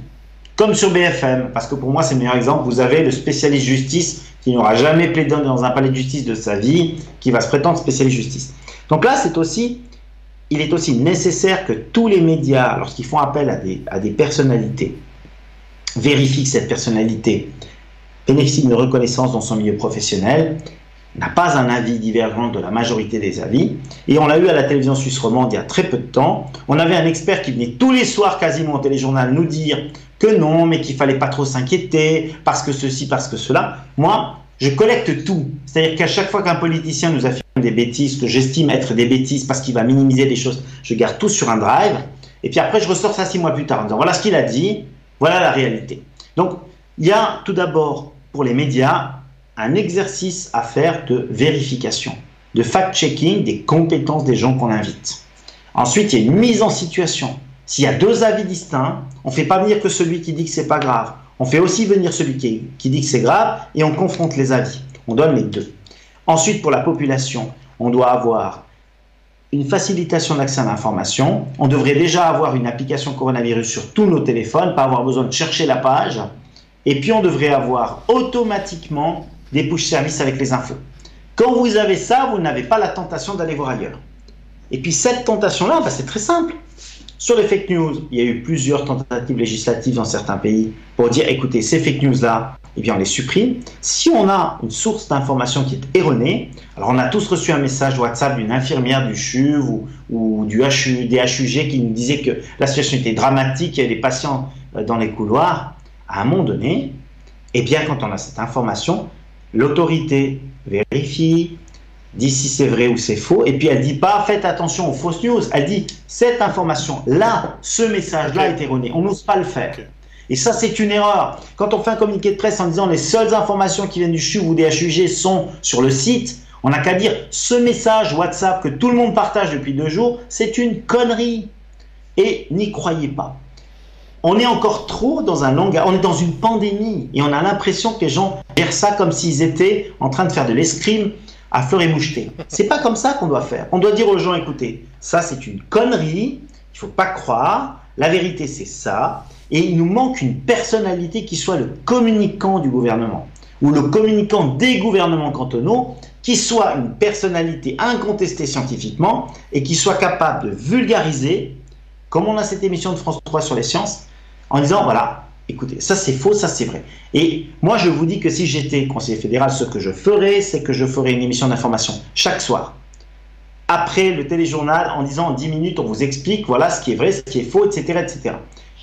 Comme sur BFM, parce que pour moi c'est le meilleur exemple, vous avez le spécialiste justice qui n'aura jamais plaidé dans un palais de justice de sa vie, qui va se prétendre spécialiste justice. Donc là, c'est aussi, il est aussi nécessaire que tous les médias, lorsqu'ils font appel à des, personnalités, vérifient cette personnalité bénéficie d'une reconnaissance dans son milieu professionnel, n'a pas un avis divergent de la majorité des avis. Et on l'a eu à la télévision suisse romande il y a très peu de temps. On avait un expert qui venait tous les soirs quasiment au téléjournal nous dire que non, mais qu'il fallait pas trop s'inquiéter, parce que ceci, parce que cela. Moi, je collecte tout. C'est-à-dire qu'à chaque fois qu'un politicien nous affirme des bêtises, que j'estime être des bêtises parce qu'il va minimiser des choses, je garde tout sur un drive. Et puis après, je ressors ça six mois plus tard en disant voilà ce qu'il a dit, voilà la réalité. Donc, il y a tout d'abord pour les médias un exercice à faire de vérification, de fact-checking des compétences des gens qu'on invite. Ensuite, il y a une mise en situation S'il y a deux avis distincts, on ne fait pas venir que celui qui dit que c'est pas grave. On fait aussi venir celui qui, qui dit que c'est grave et on confronte les avis. On donne les deux. Ensuite, pour la population, on doit avoir une facilitation d'accès à l'information. On devrait déjà avoir une application coronavirus sur tous nos téléphones, pas avoir besoin de chercher la page. Et puis on devrait avoir automatiquement des push services avec les infos. Quand vous avez ça, vous n'avez pas la tentation d'aller voir ailleurs. Et puis cette tentation-là, bah, c'est très simple. Sur les fake news, il y a eu plusieurs tentatives législatives dans certains pays pour dire, écoutez, ces fake news-là, eh bien, on les supprime. Si on a une source d'information qui est erronée, alors on a tous reçu un message WhatsApp d'une infirmière du CHUV ou, du HU, des HUG qui nous disait que la situation était dramatique, il y avait des patients euh, dans les couloirs. À un moment donné, eh bien, quand on a cette information, l'autorité vérifie, dit si c'est vrai ou c'est faux, et puis elle dit pas faites attention aux fausses news, elle dit cette information-là, ce message-là est erroné. On n'ose pas le faire. Et ça, c'est une erreur. Quand on fait un communiqué de presse en disant les seules informations qui viennent du CHU ou des HUG sont sur le site, on n'a qu'à dire ce message WhatsApp que tout le monde partage depuis deux jours, c'est une connerie. Et n'y croyez pas. On est encore trop dans un langage, on est dans une pandémie et on a l'impression que les gens gèrent ça comme s'ils étaient en train de faire de l'escrime à fleur et moucheté. C'est pas comme ça qu'on doit faire. On doit dire aux gens écoutez, ça c'est une connerie, il faut pas croire, la vérité c'est ça, et il nous manque une personnalité qui soit le communicant du gouvernement ou le communicant des gouvernements cantonaux, qui soit une personnalité incontestée scientifiquement et qui soit capable de vulgariser, comme on a cette émission de France 3 sur les sciences, en disant voilà, écoutez, ça c'est faux, ça c'est vrai. Et moi je vous dis que si j'étais conseiller fédéral, ce que je ferais, c'est que je ferais une émission d'information chaque soir. Après le téléjournal, en disant en 10 minutes, on vous explique voilà ce qui est vrai, ce qui est faux, etc. etc.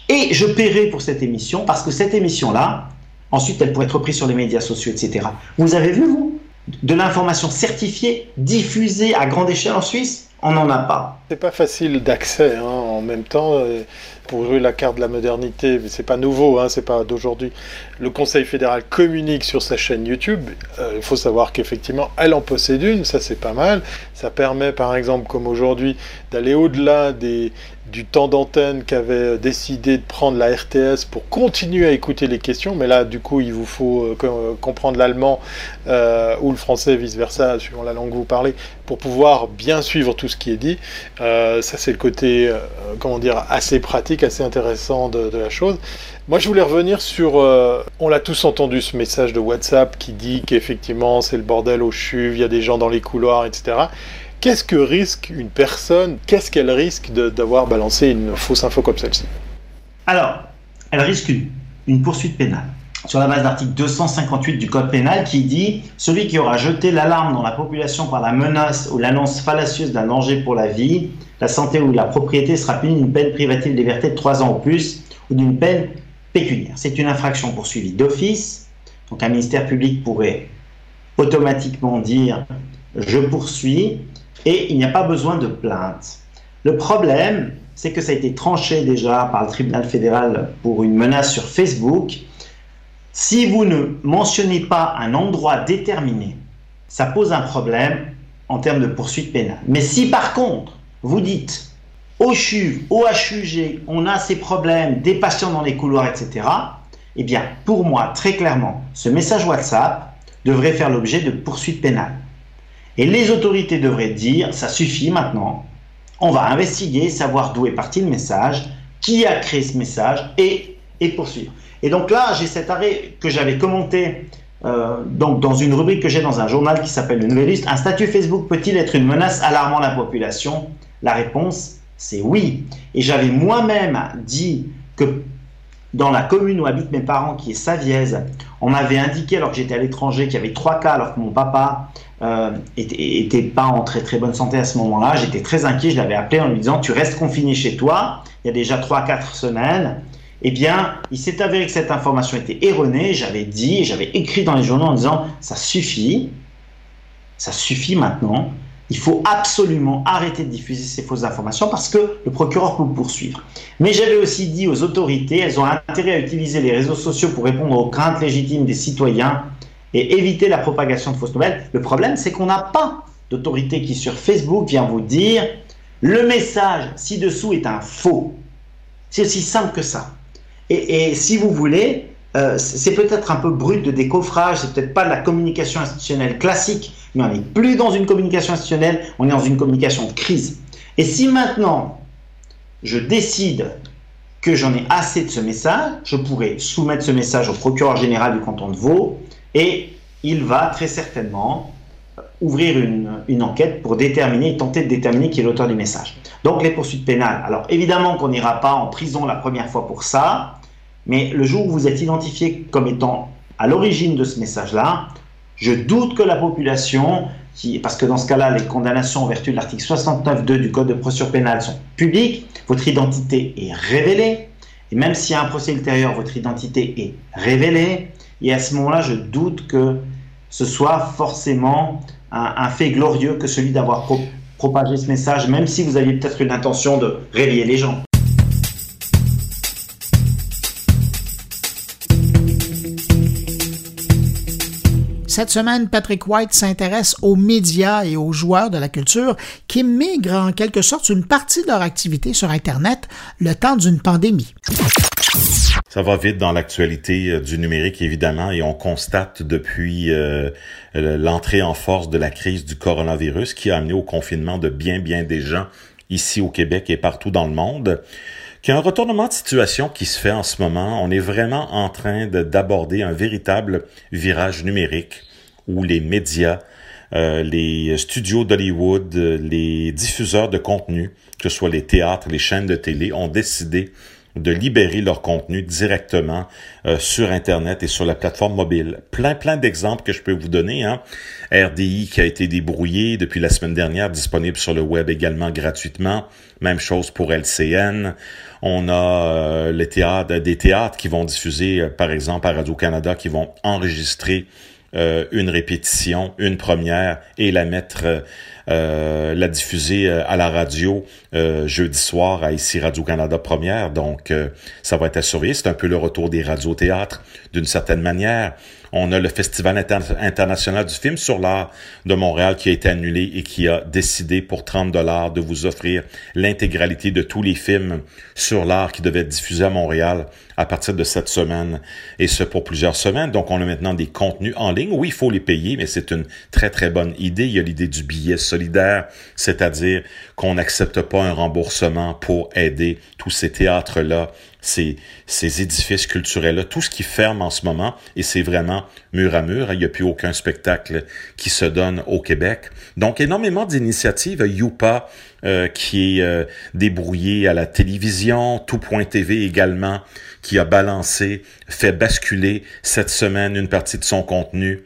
Et je paierai pour cette émission parce que cette émission-là, ensuite, elle pourrait être reprise sur les médias sociaux, etc. Vous avez vu, vous, de l'information certifiée, diffusée à grande échelle en Suisse? On n'en a pas. C'est pas facile d'accès hein, en même temps. Euh, pour jouer la carte de la modernité, c'est pas nouveau, hein, c'est pas d'aujourd'hui. Le Conseil fédéral communique sur sa chaîne YouTube. Euh, il faut savoir qu'effectivement, elle en possède une, ça c'est pas mal. Ça permet, par exemple, comme aujourd'hui, d'aller au-delà du temps d'antenne qu'avait décidé de prendre la RTS pour continuer à écouter les questions. Mais là, du coup, il vous faut euh, euh, comprendre l'allemand euh, ou le français, vice-versa, suivant la langue que vous parlez, pour pouvoir bien suivre tout ce qui est dit. Ça, c'est le côté, comment dire, assez pratique, assez intéressant de, la chose. Moi, je voulais revenir sur. on l'a tous entendu ce message de WhatsApp qui dit qu'effectivement, c'est le bordel au chuve, il y a des gens dans les couloirs, etc. Qu'est-ce que risque une personne Qu'est-ce qu'elle risque d'avoir balancé une fausse info comme celle-ci? Alors, elle risque une, poursuite pénale sur la base de l'article 258 du Code pénal qui dit celui qui aura jeté l'alarme dans la population par la menace ou l'annonce fallacieuse d'un danger pour la vie, la santé ou la propriété sera puni d'une peine privative de liberté de 3 ans ou plus ou d'une peine pécuniaire. C'est une infraction poursuivie d'office. Donc un ministère public pourrait automatiquement dire je poursuis et il n'y a pas besoin de plainte. Le problème, c'est que ça a été tranché déjà par le tribunal fédéral pour une menace sur Facebook. Si vous ne mentionnez pas un endroit déterminé, ça pose un problème en termes de poursuite pénale. Mais si par contre, vous dites au CHUV, au HUG, on a ces problèmes, des patients dans les couloirs, etc., eh bien, pour moi, très clairement, ce message WhatsApp devrait faire l'objet de poursuites pénales. Et les autorités devraient dire, ça suffit maintenant, on va investiguer, savoir d'où est parti le message, qui a créé ce message et, et poursuivre. Et donc là, j'ai cet arrêt que j'avais commenté euh, donc dans une rubrique que j'ai dans un journal qui s'appelle Le Nouvelliste. Un statut Facebook peut-il être une menace alarmant la population? La réponse, c'est oui. Et j'avais moi-même dit que dans la commune où habitent mes parents, qui est Savièse, on m'avait indiqué, alors que j'étais à l'étranger, qu'il y avait trois cas, alors que mon papa euh, était, pas en très très bonne santé à ce moment-là. J'étais très inquiet, je l'avais appelé en lui disant, tu restes confiné chez toi, il y a déjà trois, quatre semaines. Eh bien, il s'est avéré que cette information était erronée. J'avais dit, j'avais écrit dans les journaux en disant, ça suffit, ça suffit maintenant il faut absolument arrêter de diffuser ces fausses informations parce que le procureur peut poursuivre. Mais j'avais aussi dit aux autorités, elles ont intérêt à utiliser les réseaux sociaux pour répondre aux craintes légitimes des citoyens et éviter la propagation de fausses nouvelles. Le problème, c'est qu'on n'a pas d'autorité qui sur Facebook vient vous dire le message ci-dessous est un faux. C'est aussi simple que ça. Et, si vous voulez, euh, c'est peut-être un peu brut de décoffrage, c'est peut-être pas de la communication institutionnelle classique, mais on n'est plus dans une communication institutionnelle, on est dans une communication de crise. Et si maintenant je décide que j'en ai assez de ce message, je pourrais soumettre ce message au procureur général du canton de Vaud et il va très certainement ouvrir une, enquête pour déterminer, tenter de déterminer qui est l'auteur du message. Donc les poursuites pénales. Alors évidemment qu'on n'ira pas en prison la première fois pour ça, mais le jour où vous êtes identifié comme étant à l'origine de ce message-là, je doute que la population, parce que dans ce cas-là, les condamnations en vertu de l'article 69.2 du Code de procédure pénale sont publiques, votre identité est révélée, et même s'il y a un procès ultérieur, votre identité est révélée, et à ce moment-là, je doute que ce soit forcément un, fait glorieux que celui d'avoir propagé ce message, même si vous aviez peut-être une intention de réveiller les gens. Cette semaine, Patrick White s'intéresse aux médias et aux joueurs de la culture qui migrent en quelque sorte une partie de leur activité sur Internet le temps d'une pandémie. Ça va vite dans l'actualité euh, du numérique, évidemment, et on constate depuis euh, l'entrée en force de la crise du coronavirus qui a amené au confinement de bien, bien des gens ici au Québec et partout dans le monde, qu'il y a un retournement de situation qui se fait en ce moment. On est vraiment en train d'aborder un véritable virage numérique où les médias, euh, les studios d'Hollywood, les diffuseurs de contenu, que ce soit les théâtres, les chaînes de télé, ont décidé de libérer leur contenu directement euh, sur Internet et sur la plateforme mobile. Plein, plein d'exemples que je peux vous donner. Hein. RDI qui a été débrouillé depuis la semaine dernière, disponible sur le web également gratuitement. Même chose pour LCN. On a euh, les théâtres, des théâtres qui vont diffuser, euh, par exemple, à Radio-Canada, qui vont enregistrer euh, une répétition, une première, et la mettre, la diffuser à la radio jeudi soir à ici Radio-Canada Première. Donc, ça va être à surveiller. C'est un peu le retour des radiothéâtres d'une certaine manière. On a le Festival international du film sur l'art de Montréal qui a été annulé et qui a décidé pour 30 dollars de vous offrir l'intégralité de tous les films sur l'art qui devaient être diffusés à Montréal à partir de cette semaine et ce pour plusieurs semaines. Donc on a maintenant des contenus en ligne. Oui, il faut les payer, mais c'est une très très bonne idée. Il y a l'idée du billet solidaire, c'est-à-dire qu'on n'accepte pas un remboursement pour aider tous ces théâtres-là ces, ces édifices culturels-là, tout ce qui ferme en ce moment, et c'est vraiment mur à mur, il n'y a plus aucun spectacle qui se donne au Québec. Donc, énormément d'initiatives. Youpa, euh, qui est euh, débrouillé à la télévision, Tout.tv également, qui a balancé, fait basculer cette semaine une partie de son contenu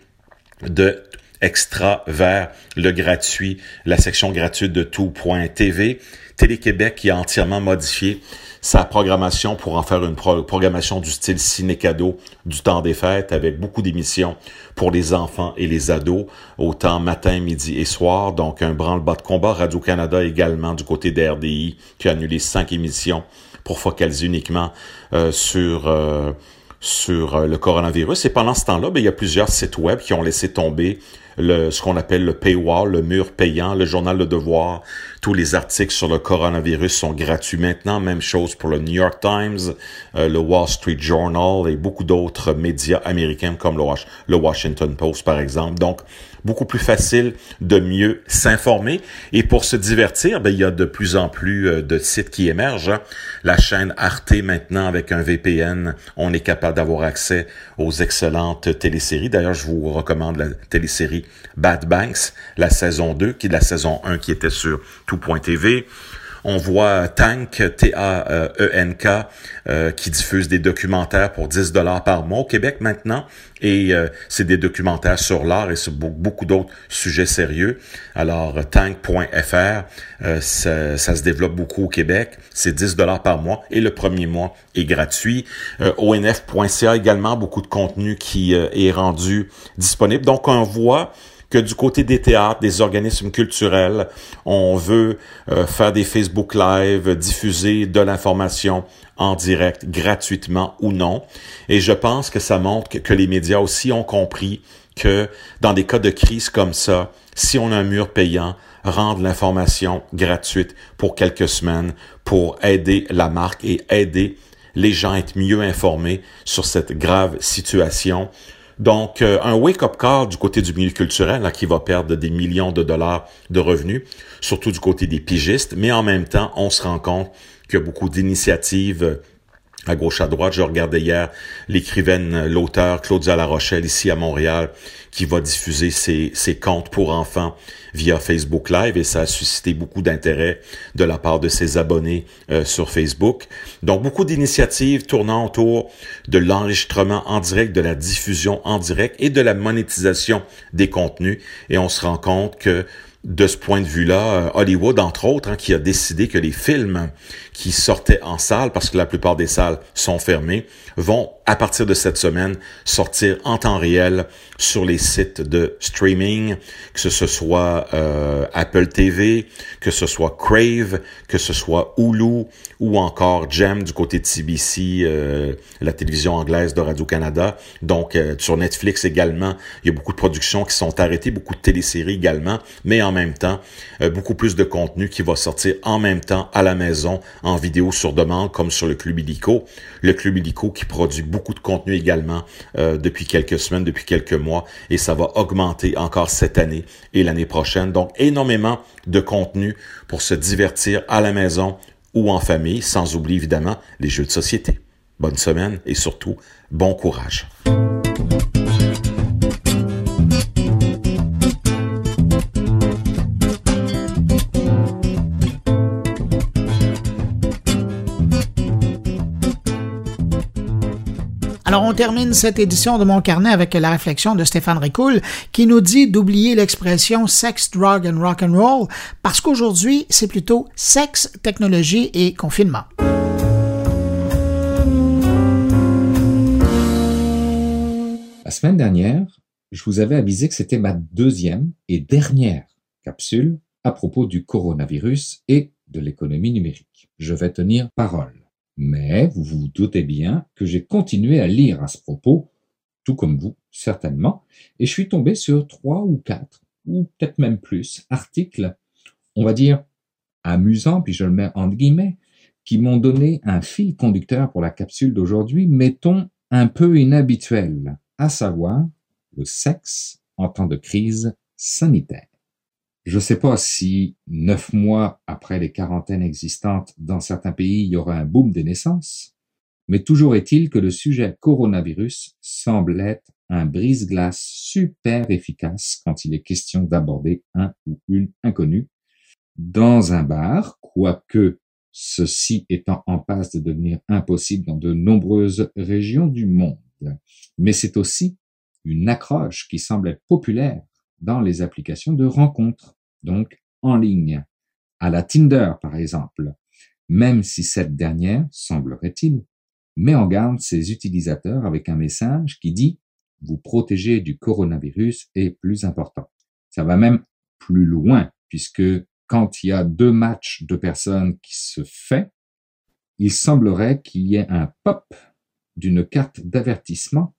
de extra vers le gratuit, la section gratuite de tout.tv. Télé-Québec qui a entièrement modifié sa programmation pour en faire une programmation du style ciné-cadeau du temps des fêtes avec beaucoup d'émissions pour les enfants et les ados, autant matin, midi et soir. Donc, un branle-bas de combat. Radio-Canada également du côté d'RDI qui a annulé cinq émissions pour focaliser uniquement euh, sur... Euh, sur euh, le coronavirus. Et pendant ce temps-là, ben, il y a plusieurs sites web qui ont laissé tomber le, ce qu'on appelle le paywall, le mur payant, le journal Le Devoir. Tous les articles sur le coronavirus sont gratuits maintenant. Même chose pour le New York Times, euh, le Wall Street Journal et beaucoup d'autres médias américains comme le, le Washington Post, par exemple. Donc, beaucoup plus facile de mieux s'informer. Et pour se divertir, ben, il y a de plus en plus euh, de sites qui émergent. Hein. La chaîne Arte maintenant avec un VPN, on est capable d'avoir accès aux excellentes téléséries. D'ailleurs, je vous recommande la télésérie Bad Banks, la saison 2, qui est la saison 1 qui était sur tout.tv. On voit Tank, T-A-E-N-K, euh, qui diffuse des documentaires pour 10 dollars par mois au Québec maintenant. Et euh, c'est des documentaires sur l'art et sur beaucoup d'autres sujets sérieux. Alors, tank.fr, euh, ça, ça, se développe beaucoup au Québec. C'est 10 dollars par mois et le premier mois est gratuit. ONF.ca également, beaucoup de contenu qui est rendu disponible. Donc, on voit que du côté des théâtres, des organismes culturels, on veut euh, faire des Facebook Live, diffuser de l'information en direct, gratuitement ou non. Et je pense que ça montre que, que les médias aussi ont compris que dans des cas de crise comme ça, si on a un mur payant, rendre l'information gratuite pour quelques semaines pour aider la marque et aider les gens à être mieux informés sur cette grave situation. Donc, euh, un wake-up call du côté du milieu culturel là, qui va perdre des millions de dollars de revenus, surtout du côté des pigistes, mais en même temps, on se rend compte qu'il y a beaucoup d'initiatives à gauche à droite. Je regardais hier l'écrivaine, l'auteur Claudia La Rochelle ici à Montréal qui va diffuser ses, ses contes pour enfants via Facebook Live et ça a suscité beaucoup d'intérêt de la part de ses abonnés euh, sur Facebook. Donc beaucoup d'initiatives tournant autour de l'enregistrement en direct, de la diffusion en direct et de la monétisation des contenus et on se rend compte que de ce point de vue-là, euh, Hollywood, entre autres, hein, qui a décidé que les films qui sortaient en salle, parce que la plupart des salles sont fermées, vont, à partir de cette semaine, sortir en temps réel sur les sites de streaming, que ce soit euh, Apple TV, que ce soit Crave, que ce soit Hulu ou encore Gem du côté de CBC, euh, la télévision anglaise de Radio-Canada. Donc, sur Netflix également, il y a beaucoup de productions qui sont arrêtées, beaucoup de téléséries également, mais en même temps, euh, beaucoup plus de contenu qui va sortir en même temps à la maison en vidéo sur demande comme sur le Club Illico. Le Club Illico qui produit beaucoup de contenu également euh, depuis quelques semaines, depuis quelques mois et ça va augmenter encore cette année et l'année prochaine. Donc énormément de contenu pour se divertir à la maison ou en famille, sans oublier évidemment les jeux de société. Bonne semaine et surtout bon courage. Termine cette édition de Mon Carnet avec la réflexion de Stéphane Ricoul qui nous dit d'oublier l'expression sex, drug and rock and roll parce qu'aujourd'hui, c'est plutôt sexe, technologie et confinement. La semaine dernière, je vous avais avisé que c'était ma deuxième et dernière capsule à propos du coronavirus et de l'économie numérique. Je vais tenir parole. Mais vous vous doutez bien que j'ai continué à lire à ce propos, tout comme vous, certainement, et je suis tombé sur trois ou quatre, ou peut-être même plus, articles, on va dire, amusants, puis je le mets entre guillemets, qui m'ont donné un fil conducteur pour la capsule d'aujourd'hui, mettons un peu inhabituel, à savoir le sexe en temps de crise sanitaire. Je ne sais pas si neuf mois après les quarantaines existantes dans certains pays, il y aura un boom des naissances, mais toujours est-il que le sujet coronavirus semble être un brise-glace super efficace quand il est question d'aborder un ou une inconnue dans un bar, quoique ceci étant en passe de devenir impossible dans de nombreuses régions du monde. Mais c'est aussi une accroche qui semble être populaire dans les applications de rencontres donc en ligne, à la Tinder par exemple, même si cette dernière, semblerait-il, met en garde ses utilisateurs avec un message qui dit vous protéger du coronavirus est plus important. Ça va même plus loin, puisque quand il y a deux matchs de personnes qui se fait, il semblerait qu'il y ait un pop d'une carte d'avertissement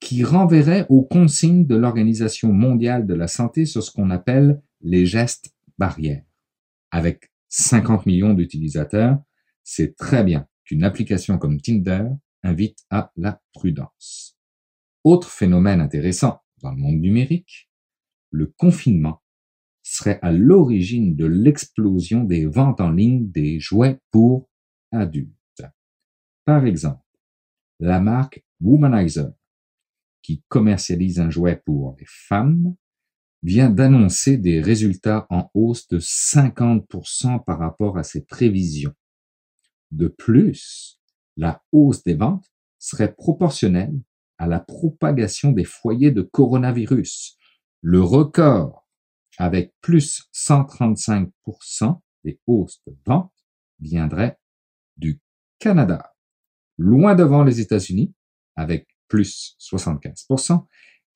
qui renverrait aux consignes de l'Organisation mondiale de la santé sur ce qu'on appelle les gestes barrières. Avec 50 millions d'utilisateurs, c'est très bien qu'une application comme Tinder invite à la prudence. Autre phénomène intéressant dans le monde numérique, le confinement serait à l'origine de l'explosion des ventes en ligne des jouets pour adultes. Par exemple, la marque Womanizer, qui commercialise un jouet pour les femmes, vient d'annoncer des résultats en hausse de 50% par rapport à ses prévisions. De plus, la hausse des ventes serait proportionnelle à la propagation des foyers de coronavirus. Le record, avec plus 135% des hausses de ventes, viendrait du Canada, loin devant les États-Unis, avec plus 75%,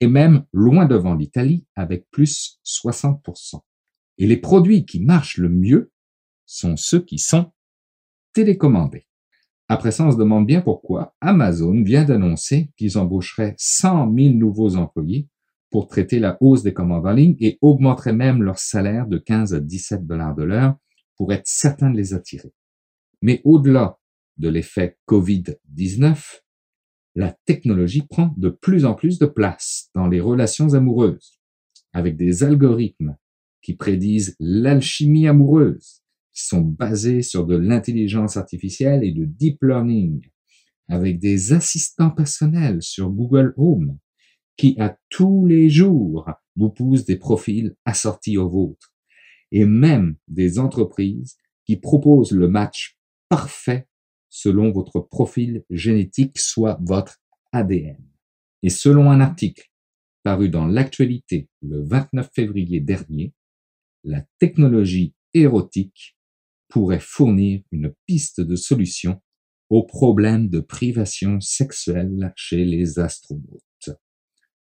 et même loin devant l'Italie avec plus 60%. Et les produits qui marchent le mieux sont ceux qui sont télécommandés. Après ça, on se demande bien pourquoi Amazon vient d'annoncer qu'ils embaucheraient 100 000 nouveaux employés pour traiter la hausse des commandes en ligne et augmenteraient même leur salaire de 15 à 17 dollars de l'heure pour être certain de les attirer. Mais au-delà de l'effet COVID-19, la technologie prend de plus en plus de place dans les relations amoureuses, avec des algorithmes qui prédisent l'alchimie amoureuse, qui sont basés sur de l'intelligence artificielle et de deep learning, avec des assistants personnels sur Google Home, qui à tous les jours vous poussent des profils assortis aux vôtres, et même des entreprises qui proposent le match parfait selon votre profil génétique, soit votre ADN. Et selon un article paru dans l'actualité le 29 février dernier, la technologie érotique pourrait fournir une piste de solution au problème de privation sexuelle chez les astronautes.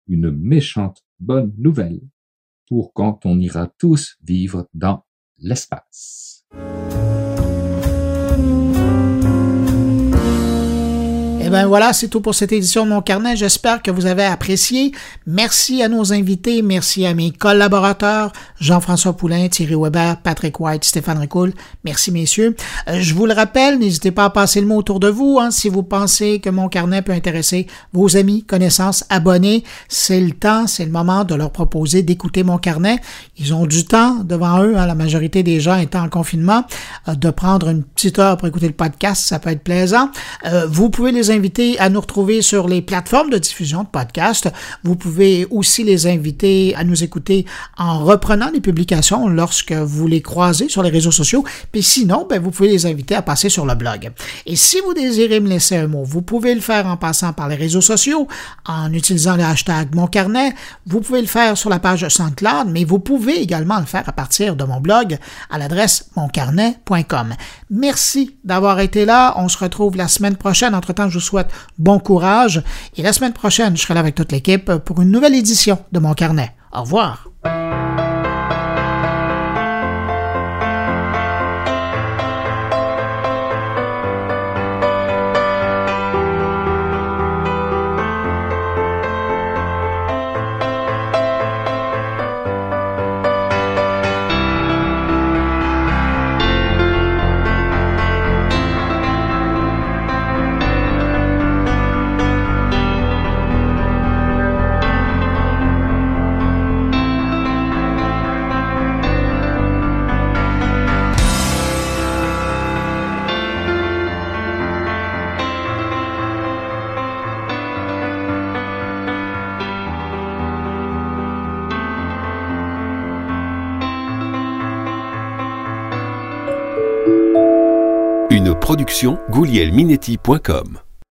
Une méchante bonne nouvelle pour quand on ira tous vivre dans l'espace. Eh bien voilà, c'est tout pour cette édition de mon carnet. J'espère que vous avez apprécié. Merci à nos invités, merci à mes collaborateurs, Jean-François Poulain, Thierry Weber, Patrick White, Stéphane Ricoul. Merci messieurs. Euh, je vous le rappelle, n'hésitez pas à passer le mot autour de vous. Hein, si vous pensez que mon carnet peut intéresser vos amis, connaissances, abonnés, c'est le temps, c'est le moment de leur proposer d'écouter mon carnet. Ils ont du temps devant eux, hein, la majorité des gens étant en confinement, euh, de prendre une petite heure pour écouter le podcast, ça peut être plaisant. Euh, vous pouvez les inviter à nous retrouver sur les plateformes de diffusion de podcasts. Vous pouvez aussi les inviter à nous écouter en reprenant les publications lorsque vous les croisez sur les réseaux sociaux. Puis sinon, ben, vous pouvez les inviter à passer sur le blog. Et si vous désirez me laisser un mot, vous pouvez le faire en passant par les réseaux sociaux, en utilisant le hashtag Mon Carnet. Vous pouvez le faire sur la page SoundCloud, mais vous pouvez également le faire à partir de mon blog à l'adresse moncarnet.com. Merci d'avoir été là. On se retrouve la semaine prochaine. Entre-temps, je vous souhaite bon courage. Et la semaine prochaine, je serai là avec toute l'équipe pour une nouvelle édition de mon carnet. Au revoir. goulielminetti.com